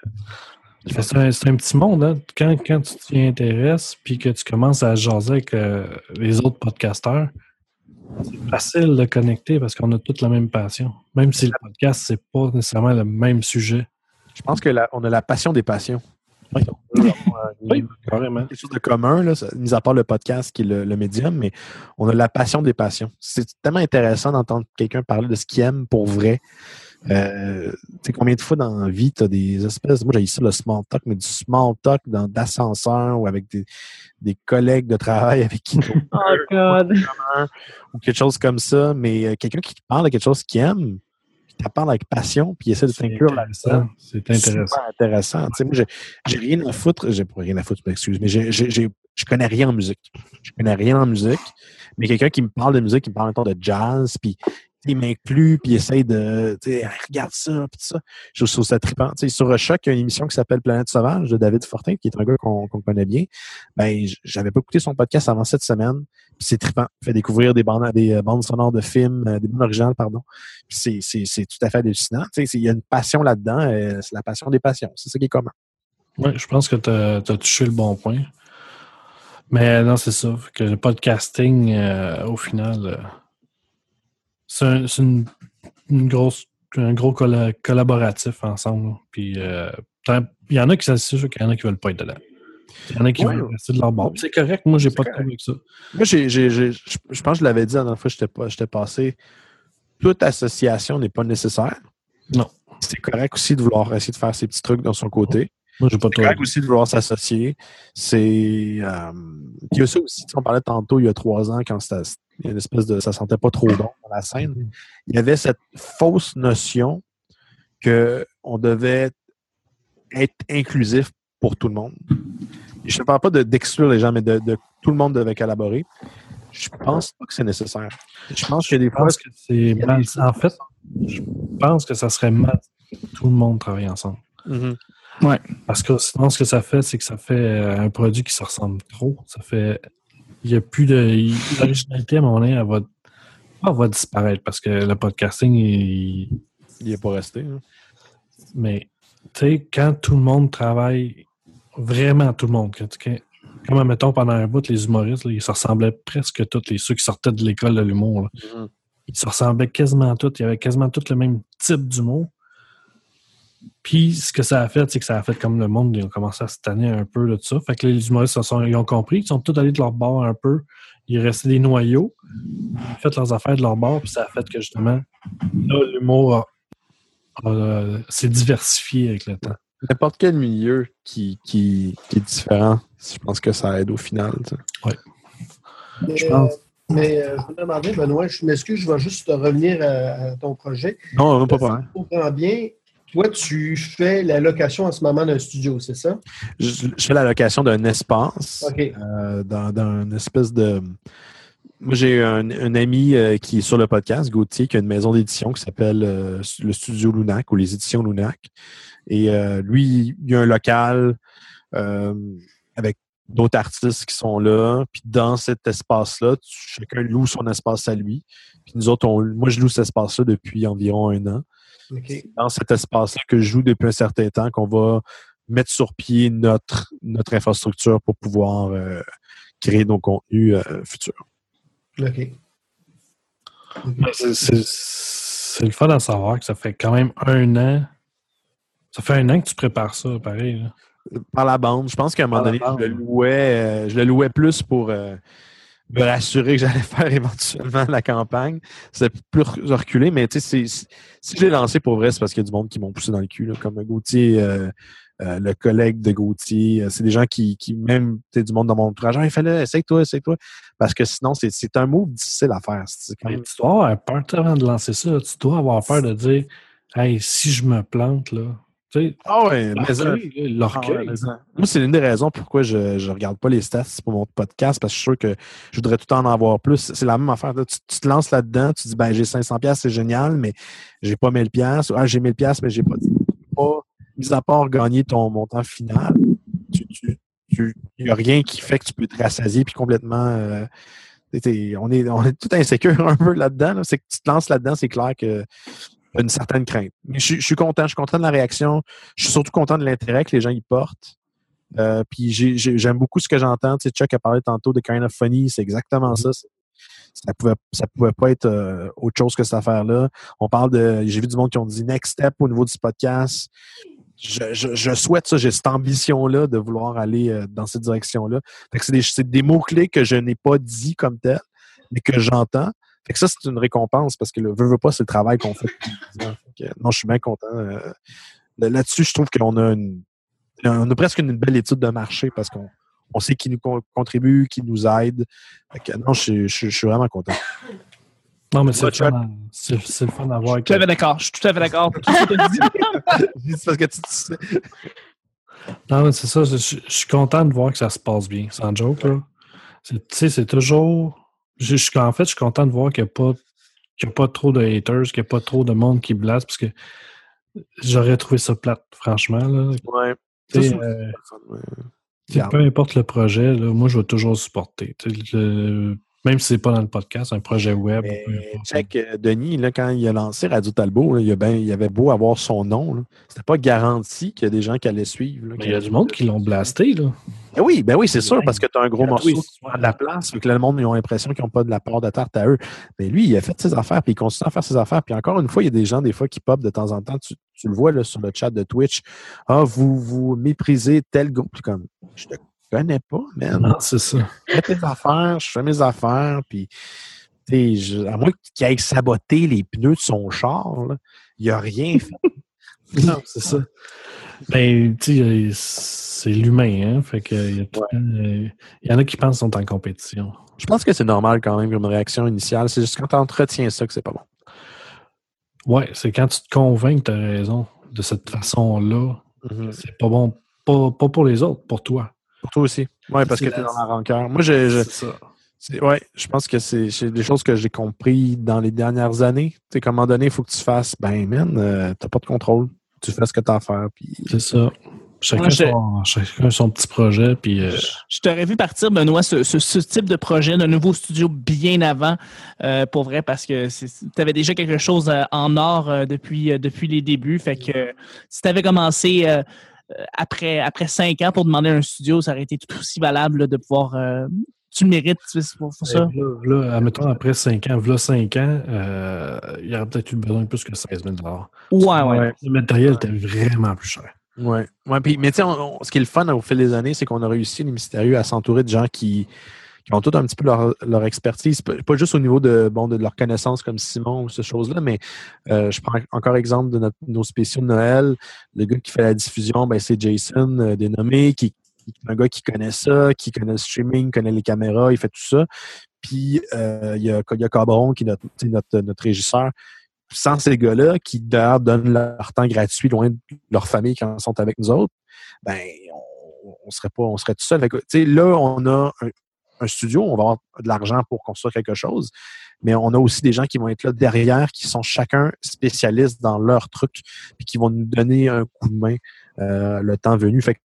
C'est un, petit monde, hein? Quand, quand tu t'y intéresses puis que tu commences à jaser avec euh, les autres podcasteurs, c'est facile de connecter parce qu'on a toute la même passion. Même si le podcast, c'est pas nécessairement le même sujet. Je pense que la- on a la passion des passions. Oui. Carrément. quelque chose de commun, là, mis à part le podcast qui est le, le médium, mais on a la passion des passions. C'est tellement intéressant d'entendre quelqu'un parler de ce qu'il aime pour vrai. Euh, tu sais, combien de fois dans la vie, tu as des espèces, moi j'ai ça le small talk, mais du small talk dans d'ascenseur ou avec des, des collègues de travail avec qui tu Oh, God. (laughs) ou quelque chose comme ça, mais euh, quelqu'un qui te parle de quelque chose qu'il aime, parle avec passion, puis essaie de C'est t'inclure intéressant. là-dedans. C'est intéressant. intéressant. Tu moi, j'ai, rien à foutre. J'ai pas rien à foutre, excuse, mais j'ai, je connais rien en musique. Je connais rien en musique. Mais quelqu'un qui me parle de musique, qui me parle même temps de jazz, puis tu il m'inclut, puis il essaye de, tu regarde ça, puis ça. Je trouve ça trippant. Tu sais, sur Choc, il y a une émission qui s'appelle Planète Sauvage de David Fortin, qui est un gars qu'on, connaît bien. Ben, j'avais pas écouté son podcast avant cette semaine. Puis c'est trippant. Il fait découvrir des bandes, des euh, bandes sonores de films, euh, des bandes originales, pardon. C'est, tout à fait hallucinant. Il y a une passion là-dedans. euh, c'est la passion des passions. C'est ça qui est commun. Oui, je pense que tu as, touché le bon point. Mais non, c'est ça. Que le podcasting, au final, c'est un, c'est une, une grosse, un gros colla- collaboratif ensemble. là. Puis, euh, il y en a qui sûr qu'il y en a qui veulent pas être dedans. Il y en a qui Ouais. veulent rester de leur bord. C'est correct, moi, j'ai pas de problème avec ça. Moi, je pense que je l'avais dit la dernière fois que j'étais passé. Toute association n'est pas nécessaire. Non. C'est correct aussi de vouloir essayer de faire ses petits trucs dans son côté. Moi, j'ai pas C'est correct aussi de vouloir s'associer. C'est. Euh, puis il y a ça aussi. tu sais, On parlait tantôt, il y a trois ans, quand c'était, y a une espèce de. Ça sentait pas trop bon dans la scène. Il y avait cette fausse notion qu'on devait être inclusif pour tout le monde. Je ne parle pas de, d'exclure les gens, mais de, de tout le monde devait collaborer. Je pense pas que c'est nécessaire. Je pense que des Je fois, pense que c'est mal. En fait, je pense que ça serait mal si tout le monde travaille ensemble. Mhm. Parce que sinon, ce que ça fait, c'est que ça fait euh, un produit qui se ressemble trop. Ça fait. Il n'y a plus de. L'originalité, à un moment donné, elle va, elle va disparaître parce que le podcasting, il- il n'est pas resté. hein. mais tu sais, quand tout le monde travaille, vraiment tout le monde, quand, quand- comme mettons pendant un bout, les humoristes, là, ils se ressemblaient presque tous, les ceux qui sortaient de l'école de l'humour. Mhm. Ils se ressemblaient quasiment tous. Il y avait quasiment tous le même type d'humour. Puis ce que ça a fait, c'est que ça a fait comme le monde, ils ont commencé à se tanner un peu de ça. Fait que les humoristes sont, ils ont compris, ils sont tous allés de leur bord un peu. Il restait des noyaux. Ils ont fait leurs affaires de leur bord, puis ça a fait que justement, là, l'humour a- s'est diversifié avec le temps. N'importe quel milieu qui, qui, qui est différent, je pense que ça aide au final. Mais, Je pense. euh, mais euh, je me demandais, Benoît, je m'excuse, je vais juste revenir à, à ton projet. Non, non, pas Si je comprends bien, toi, tu fais la location en ce moment d'un studio, c'est ça? Je, je fais la location d'un espace OK. euh, dans, dans une espèce de. Moi, j'ai un, un ami euh, qui est sur le podcast, Gauthier, qui a une maison d'édition qui s'appelle euh, le Studio Lunac ou les éditions Lunac. Et euh, lui, il y a un local avec d'autres artistes qui sont là. Puis dans cet espace-là, chacun loue son espace à lui. Puis nous autres, on- moi, je loue cet espace-là depuis environ un an. C'est dans cet espace-là que je joue depuis un certain temps qu'on va mettre sur pied notre, notre infrastructure pour pouvoir euh, créer nos contenus euh, futurs. OK. C'est- le fun à savoir que ça fait quand même un an. Ça fait un an que tu prépares ça, pareil. là. Par la bande. Je pense qu'à un moment donné, je le louais, euh, je le louais plus pour euh, me rassurer que j'allais (laughs) faire éventuellement la campagne. C'est plus re- reculé, mais tu sais, si je l'ai lancé pour vrai, c'est parce qu'il y a du monde qui m'ont poussé dans le cul, là, comme Gauthier, euh, euh, le collègue de Gauthier. Euh, C'est des gens qui, qui même, tu sais, du monde dans mon entourage, il fallait, essaye-toi, essaye-toi. Parce que sinon, c'est un move difficile à faire. Mais tu dois avoir peur avant de lancer ça. Tu dois avoir peur de dire Hey, si je me plante, là. Tu sais, Ah ouais, mais ça- l'orgueil, Ah Moi, c'est l'une des raisons pourquoi je ne regarde pas les stats pour mon podcast, parce que je suis sûr que je voudrais tout le temps en avoir plus. C'est la même affaire. Tu, tu te lances là-dedans, tu dis, ben, j'ai 500$, piastres, c'est génial, mais j'ai pas 1000$. piastres. Ah, j'ai 1000$, piastres, mais j'ai pas, pas, mis à part gagner ton montant final, tu, tu, tu- il n'y a rien qui fait que tu peux te rassasier puis complètement. euh, on, est, on est tout insécure (laughs) un peu là-dedans. là. C'est que tu te lances là-dedans, c'est clair que une certaine crainte. Mais je, suis- je suis content, je suis content de la réaction. Je suis surtout content de l'intérêt que les gens y portent. Euh, puis j'ai- j'ai- j'aime beaucoup ce que j'entends. Tu sais, Chuck a parlé tantôt de Kind of Funny, c'est exactement ça. C'est- Ça pouvait, ça pouvait pas être euh, autre chose que cette affaire-là. On parle de. J'ai vu du monde qui ont dit next step au niveau du podcast. Je, je- je souhaite ça, j'ai cette ambition-là de vouloir aller euh, dans cette direction-là. C'est des, des mots-clés que je n'ai pas dit comme tel, mais que j'entends. Fait que ça, c'est une récompense parce que le veut, veut pas, c'est le travail qu'on fait depuis 10 ans. Fait que, non, je suis bien content. euh, là- Là-dessus, je trouve qu'on a une, on a presque une belle étude de marché parce qu'on on sait qui nous con- contribue, qui nous aide. Fait que, non, je, suis- je suis- je suis vraiment content. Non, mais c'est le le fun d'avoir. Je suis tout à fait d'accord. Je suis tout à fait d'accord. (laughs) Que parce tu, tu sais. Non, mais c'est ça. Je, je- suis content de voir que ça se passe bien. Sans joke, Tu sais, c'est toujours. Je, je suis- en fait, je suis content de voir qu'il n'y a, pas- qu'il y a pas trop de haters, qu'il n'y a pas trop de monde qui blase, parce que j'aurais trouvé ça plate, franchement. Là. Ouais. Euh, peu importe le projet, là, moi, je vais toujours supporter. Tu sais, le- même si c'est pas dans le podcast, un projet web. Mais check, euh, Denis, là, quand il a lancé Radio Talbot, là, il, a ben- il avait beau avoir son nom. C'était pas garanti qu'il y a des gens qui allaient suivre. là, Mais il y a du monde qui l'ont blasté, là. Ben oui, ben oui, c'est sûr, parce que tu as un gros morceau qui prend de la place, que là, le monde, ils ont l'impression qu'ils n'ont pas de la part de tarte à eux. Mais lui, il a fait ses affaires, puis il continue à faire ses affaires. Puis encore une fois, il y a des gens, des fois, qui pop de temps en temps. Tu, tu le vois là, sur le chat de Twitch. Ah, vous, vous méprisez tel groupe. Comme, je te connais pas, man. Non, c'est ça. fais tes affaires, je fais mes affaires, puis je- à moins qu'il aille saboter les pneus de son char, là, il a rien fait. (laughs) Non, c'est ça. Ben, tu sais, euh, c'est l'humain, hein. Fait que il euh, il y en a qui pensent qu'ils sont en compétition. Je pense que c'est normal quand même comme réaction initiale. C'est juste quand tu entretiens ça que c'est pas bon. Ouais, c'est quand tu te convaincs que tu as raison de cette façon-là, c'est pas bon. Pas, pas pour les autres, pour toi. Pour toi aussi. Oui, parce que tu es dans la rancœur. Moi, je, je, C'est ça. c'est- ouais, je pense que c'est c'est des choses que j'ai compris dans les dernières années. Tu sais, qu'à un moment donné, il faut que tu fasses, ben, man, euh, t'as pas de contrôle. Tu fais ce que tu as à faire. Puis... C'est ça. Chacun, Moi, je- son, chacun son petit projet, puis euh, Je t'aurais vu partir, Benoît, ce, ce- ce type de projet d'un nouveau studio bien avant, euh, pour vrai, parce que tu avais déjà quelque chose euh, en or euh, depuis, euh, depuis les débuts. Fait que euh, si tu avais commencé après, après cinq ans pour demander un studio, ça aurait été tout aussi valable là, de pouvoir. euh, tu le mérites tu sais, pour, pour ça. là, là, admettons, après 5 ans, voilà 5 ans, euh, il y aurait peut-être eu besoin de plus que 16 000 Ouais, ouais. Le matériel était vraiment plus cher. Ouais. ouais puis, mais tu sais, ce qui est le fun au fil des années, c'est qu'on a réussi, les mystérieux, à s'entourer de gens qui, qui ont tout un petit peu leur, expertise, pas juste au niveau de, bon, de leur connaissance comme Simon ou ces choses-là, mais euh, je prends encore exemple de nos spéciaux de Noël. Le gars qui fait la diffusion, ben, c'est Jason, euh, dénommé, qui, est un gars qui connaît ça, qui connaît le streaming, connaît les caméras, il fait tout ça. Puis euh, il y, a, y a Cabron, qui est notre, notre, régisseur. Sans ces gars-là, qui d'ailleurs donnent leur temps gratuit loin de leur famille quand ils sont avec nous autres, ben on, serait pas, on serait tout seul. Là, on a un, un studio, on va avoir de l'argent pour construire quelque chose, mais on a aussi des gens qui vont être là derrière, qui sont chacun spécialistes dans leur truc, puis qui vont nous donner un coup de main euh, le temps venu. Fait que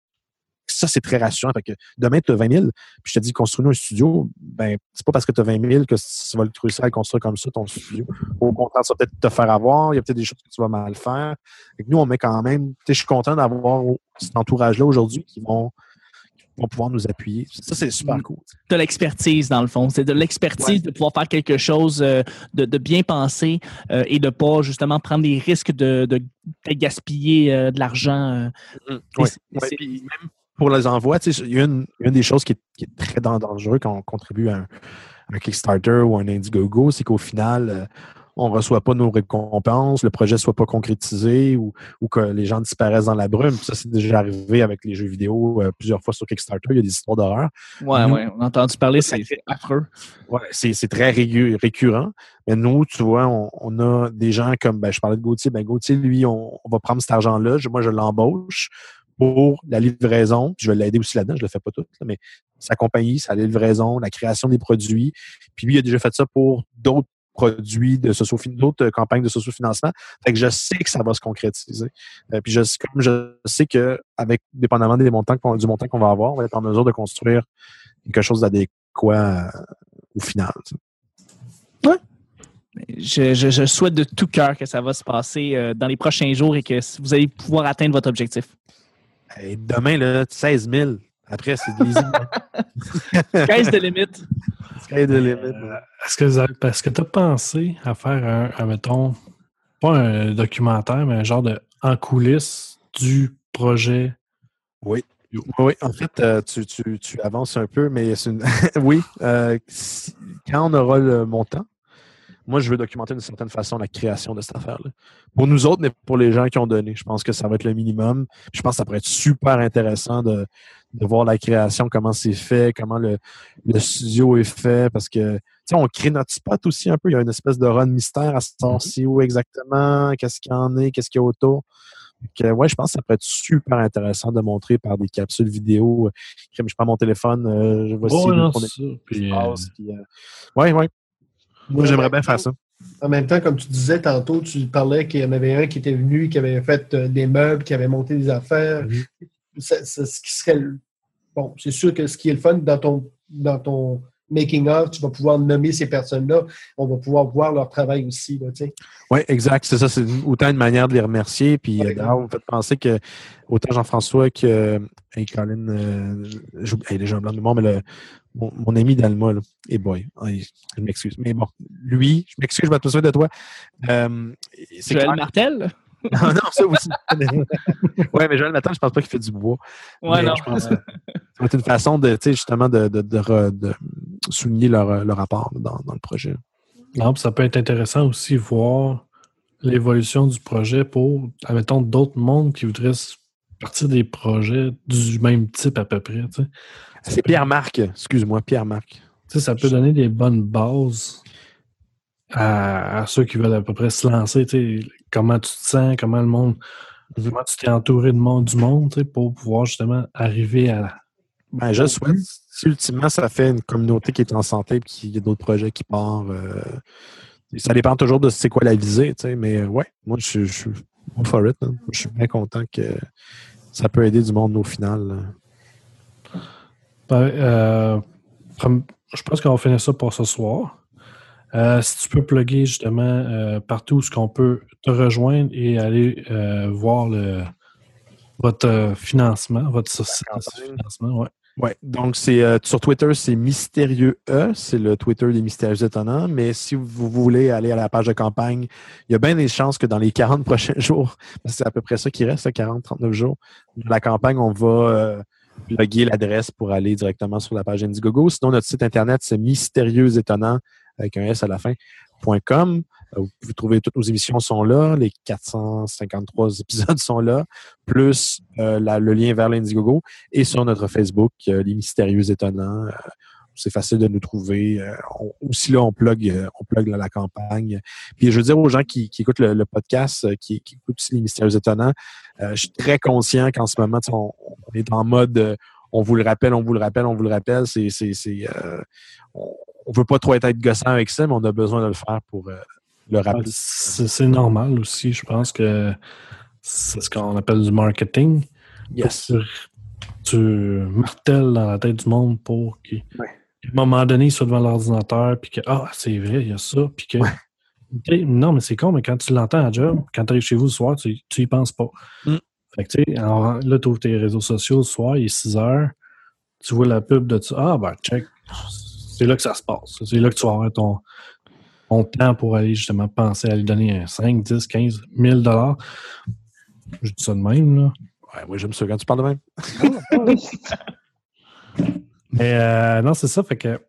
ça, c'est très rassurant. Fait que demain, tu as 20 000, puis je te dis, construis-nous un studio, ben, c'est pas parce que tu as 20 000 que tu vas le réussir à construire comme ça, ton studio. Au contraire, ça va peut-être te faire avoir, il y a peut-être des choses que tu vas mal faire. Que nous, on met quand même, je suis content d'avoir cet entourage-là aujourd'hui qui vont, vont pouvoir nous appuyer. Ça, c'est super Mm. cool. de l'expertise, dans le fond. C'est de l'expertise Ouais. de pouvoir faire quelque chose euh, de, de bien pensé euh, et de pas justement prendre des risques de, de, de gaspiller euh, de l'argent. euh. Ouais, ouais, puis même pour les envois, tu sais, il y a une, une des choses qui est, qui est très dan- dangereux quand on contribue à un, un Kickstarter ou un Indiegogo, c'est qu'au final, euh, on ne reçoit pas nos récompenses, le projet ne soit pas concrétisé ou, ou que les gens disparaissent dans la brume. Puis Ça, c'est déjà arrivé avec les jeux vidéo euh, plusieurs fois sur Kickstarter. Il y a des histoires d'horreur. Ouais, Nous- ouais, on a entendu parler, c'est affreux. Ouais, c'est très récurrent. Mais nous, tu vois, on, on a des gens comme, ben, je parlais de Gauthier. Ben, Gauthier, lui, on, on va prendre cet argent-là. Moi, je l'embauche pour la livraison. Puis je vais l'aider aussi là-dedans. Je le fais pas tout, là, mais sa compagnie, sa livraison, la création des produits. Puis lui, il a déjà fait ça pour d'autres produits de d'autres euh, campagnes de sociofinancement. Fait que je sais que ça va se concrétiser. Euh, puis je, comme je sais que avec dépendamment des montants du montant qu'on va avoir, on va être en mesure de construire quelque chose d'adéquat euh, au final. tu sais. Je, je- je souhaite de tout cœur que ça va se passer euh, dans les prochains jours et que vous allez pouvoir atteindre votre objectif. Et demain, là, 16 000. Après, c'est des 15 de limite. sky de limit. Euh, Est-ce que que tu as pensé à faire un, un, mettons, pas un documentaire, mais un genre de en coulisses du projet? Oui. Oui, en fait, euh, tu, tu, tu avances un peu, mais c'est une... (laughs) oui, euh, si- quand on aura le montant, moi, je veux documenter d'une certaine façon la création de cette affaire-là. Pour nous autres, mais pour les gens qui ont donné. Je pense que ça va être le minimum. Je pense que ça pourrait être super intéressant de, de voir la création, comment c'est fait, comment le, le studio est fait, parce que, tu sais, on crée notre spot aussi un peu. Il y a une espèce de run mystère à savoir c'est où exactement, qu'est-ce qu'il y en est, qu'est-ce qu'il y a autour. Donc, euh, ouais, je pense que ça pourrait être super intéressant de montrer par des capsules vidéo. Je prends mon téléphone, je vois Oh, si non, ça. Puis, euh, puis, euh, ouais, ouais. Moi, j'aimerais bien faire ça. En même temps, comme tu disais tantôt, tu parlais qu'il y en avait un qui était venu, qui avait fait euh, des meubles, qui avait monté des affaires. Mhm. Ça- ça- ce qui serait Bon, c'est sûr que ce qui est le fun dans ton, dans ton making of, tu vas pouvoir nommer ces personnes-là. On va pouvoir voir leur travail aussi. Là, tu sais. Oui, exact. C'est ça. C'est autant une manière de les remercier. Puis, Ouais, euh, d'ailleurs, vous me faites penser que autant Jean-François que euh, hey, Colin, euh, hey, les gens blancs de mémoire, mais le, mon, mon ami Dalma, là, et boy, hey, je m'excuse. Mais bon, lui, je m'excuse, je vais te souhaiter de toi. Euh, c'est Joël clair- Martel? non, (laughs) non, ça aussi. (laughs) ouais, mais Joël Matin, je pense pas qu'il fait du bois. Ouais, Mais non. je pense que ça va être une façon de, tu sais, justement, de, de, de souligner leur, leur rapport dans, dans le projet. Non, puis ça peut être intéressant aussi voir l'évolution du projet pour, admettons, d'autres mondes qui voudraient partir des projets du même type à peu près. Tu sais. Ça C'est peut- Pierre-Marc, excuse-moi, Pierre-Marc. tu sais, ça peut donner des bonnes bases à, à ceux qui veulent à peu près se lancer. tu sais. Comment tu te sens, comment le monde, Mhm. comment tu t'es entouré de monde, du monde tu sais, pour pouvoir justement arriver à. Ben, je souhaite. Si ultimement, ça fait une communauté qui est en santé et qu'il y a d'autres projets qui partent, euh, ça dépend toujours de c'est quoi la visée, tu sais, mais euh, ouais, moi, je suis- for it. hein. Je suis bien content que ça peut aider du monde au final. Ben, euh, je pense qu'on va finir ça pour ce soir. Euh, si tu peux plugger justement partout où ce qu'on peut te rejoindre et aller voir le, votre financement, votre société de campagne. financement, ouais. Ouais, donc c'est euh, sur Twitter, c'est Mystérieux E, c'est le Twitter des Mystérieux Étonnants. Mais si vous voulez aller à la page de campagne, il y a bien des chances que dans les 40 (laughs) prochains jours, c'est à peu près ça qui reste, 40-39 jours, de la campagne, on va euh, plugger l'adresse pour aller directement sur la page Indiegogo. Sinon, notre site internet, c'est mystérieux étonnant avec un S à la fin. .com. Euh, Vous pouvez trouver toutes nos émissions sont là, les 453 (laughs) épisodes sont là, plus euh, le lien vers l'Indiegogo et sur notre Facebook, euh, les mystérieux étonnants. c'est facile de nous trouver. Aussi là, on plug, on plug la, campagne. Puis je veux dire aux gens qui, écoutent le, podcast, qui, écoutent aussi les mystérieux étonnants, je suis très conscient qu'en ce moment, on, est en mode on vous le rappelle, on vous le rappelle, on vous le rappelle. C'est, on, on veut pas trop être, être gossant avec ça, mais on a besoin de le faire pour le rappeler. C'est normal aussi. Je pense que c'est ce qu'on appelle du marketing. Yes. Tu, tu martèles dans la tête du monde pour qu'à Ouais. un moment donné, ils soient devant l'ordinateur, puis que, ah, c'est vrai, il y a ça, puis que. Ouais. Non, mais c'est con, mais quand tu l'entends à job, quand tu arrives chez vous le soir, tu, tu y penses pas. Mm. Fait que, tu sais, alors, là, tu ouvres tes réseaux sociaux le soir, il est 6 heures. tu vois la pub de ça. Ah, ben, check. C'est là que ça se passe. C'est là que tu vas avoir ton, ton temps pour aller justement penser à lui donner un 5, 10, 15 000 dollars. Je dis ça de même, là. Ouais, moi, j'aime ça quand tu parles de même. (laughs) Mais euh, non, c'est ça. Fait que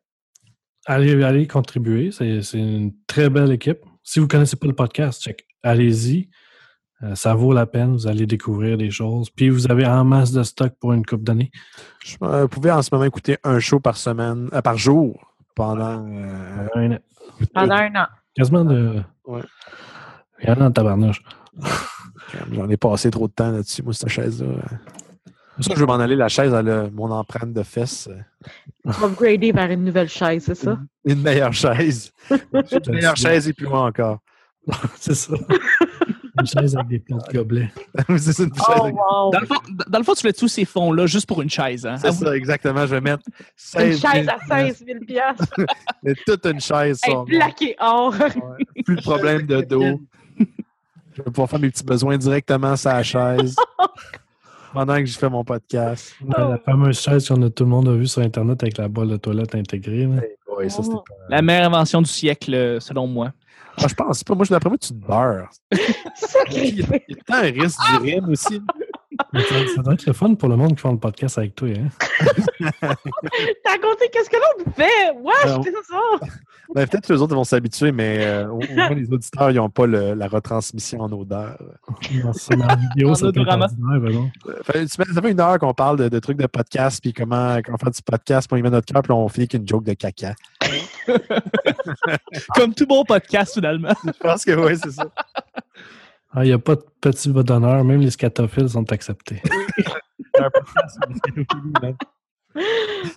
allez, allez contribuer. C'est c'est une très belle équipe. Si vous ne connaissez pas le podcast, check. Allez-y. Euh, ça vaut la peine. Vous allez découvrir des choses. Puis vous avez en masse de stock pour une coupe d'années. Je euh, pouvais en ce moment écouter un show par semaine, euh, par jour pendant. euh, Un- Pendant un an. quasiment de. Ouais. Il y en a en tabarnouche. J'en ai passé trop de temps là-dessus, moi, cette chaise-là. C'est pour ça que je veux m'en aller. La chaise, elle a mon empreinte de fesses. Upgrader vers une nouvelle chaise, c'est ça? Une meilleure chaise. (laughs) Une meilleure chaise et plus loin encore. (laughs) c'est ça. (laughs) une chaise avec des plans de gobelets. (laughs) c'est une chaise. Oh, wow! Dans le, fond, dans le fond, tu fais tous ces fonds-là juste pour une chaise. Hein? C'est ça, exactement. Je vais mettre Une 16 chaise 000 à 16 000 piastres. (laughs) Mais toute une chaise. Hey, sur moi. plaqué or. Ouais. Plus de problème de dos. Je vais pouvoir faire mes petits besoins directement sur la chaise (laughs) pendant que je fais mon podcast. La, la fameuse chaise qu'on a tout le monde a vue sur Internet avec la boîte de toilette intégrée. là. Ça, pas... La meilleure invention du siècle, euh, selon moi. Ah, je pense pas. Moi, je d'après moi, tu te beurres. Il y a tant un risque d'urine aussi. Mais Ça, ça doit être le fun pour le monde qui font le podcast avec toi. Hein? (laughs) T'as raconté qu'est-ce que l'autre fait? Ouais, Alors- c'est ça. Ben, peut-être que les autres vont s'habituer, mais euh, au moins les auditeurs, ils n'ont pas le- la retransmission en odeur. Non, la vidéo, ça peut être odorama. ordinaire, ben. Euh, fait- ça fait ça fait une heure qu'on parle de, de trucs de podcast, puis comment, comment faire du podcast, pour y mettre notre cœur, puis on finit qu'une joke de caca. (laughs) Comme tout bon podcast, finalement. (laughs) Je pense que oui, c'est ça. Ah, il n'y a pas de petit bas d'honneur, même les scatophiles sont acceptés.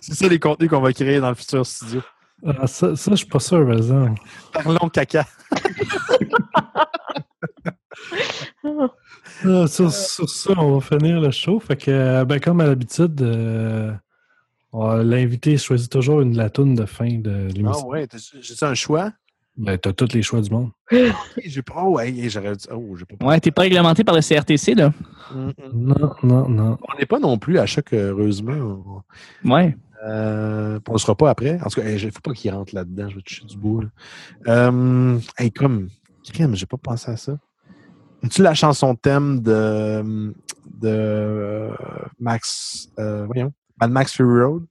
C'est- ça les contenus qu'on va créer dans le futur studio. Ah, ça, ça, je suis pas sûr, par exemple. Parlons caca. Ah, sur, sur ça, on va finir le show. Fait que, ben, comme à l'habitude, euh, l'invité choisit toujours une la toune de fin de Ah l'émission. ouais, t'as- j'ai-tu un choix? Ben, t'as tous les choix du monde. (laughs) J'ai pas. Oh, ouais, j'aurais dû. Oh, j'ai pas. Ouais, t'es pas réglementé par le CRTC, là. Non, non, non. On n'est pas non plus à choc, heureusement. Ouais. Euh, on ne le sera pas après. En tout cas, il ne faut pas qu'il rentre là-dedans. Je vais toucher du bout. là. Euh, hey, comme, crème, j'ai pas pensé à ça. As-tu la chanson thème de, de Max, euh, voyons, Mad Max Fury Road?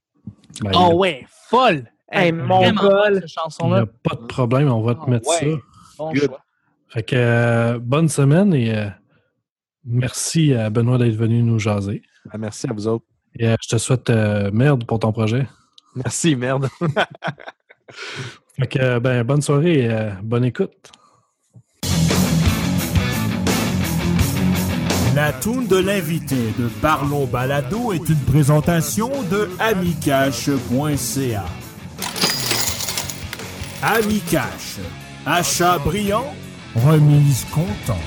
Ben, Oh il ouais, folle! Hey, mon gol. bonne, cette n'y chanson-là. a pas de problème, on va te Ah, mettre ouais. ça. Bon Good. choix. Fait que, euh, bonne semaine et euh, merci à Benoît d'être venu nous jaser. Ah, merci à vous autres. Et euh, je te souhaite euh, merde pour ton projet. Merci, merde. (laughs) Fait que, euh, ben, bonne soirée et euh, bonne écoute. La toune de l'invité de Parlons Balado est une présentation de amicache.ca. Amicache. Achat brillant, remise content.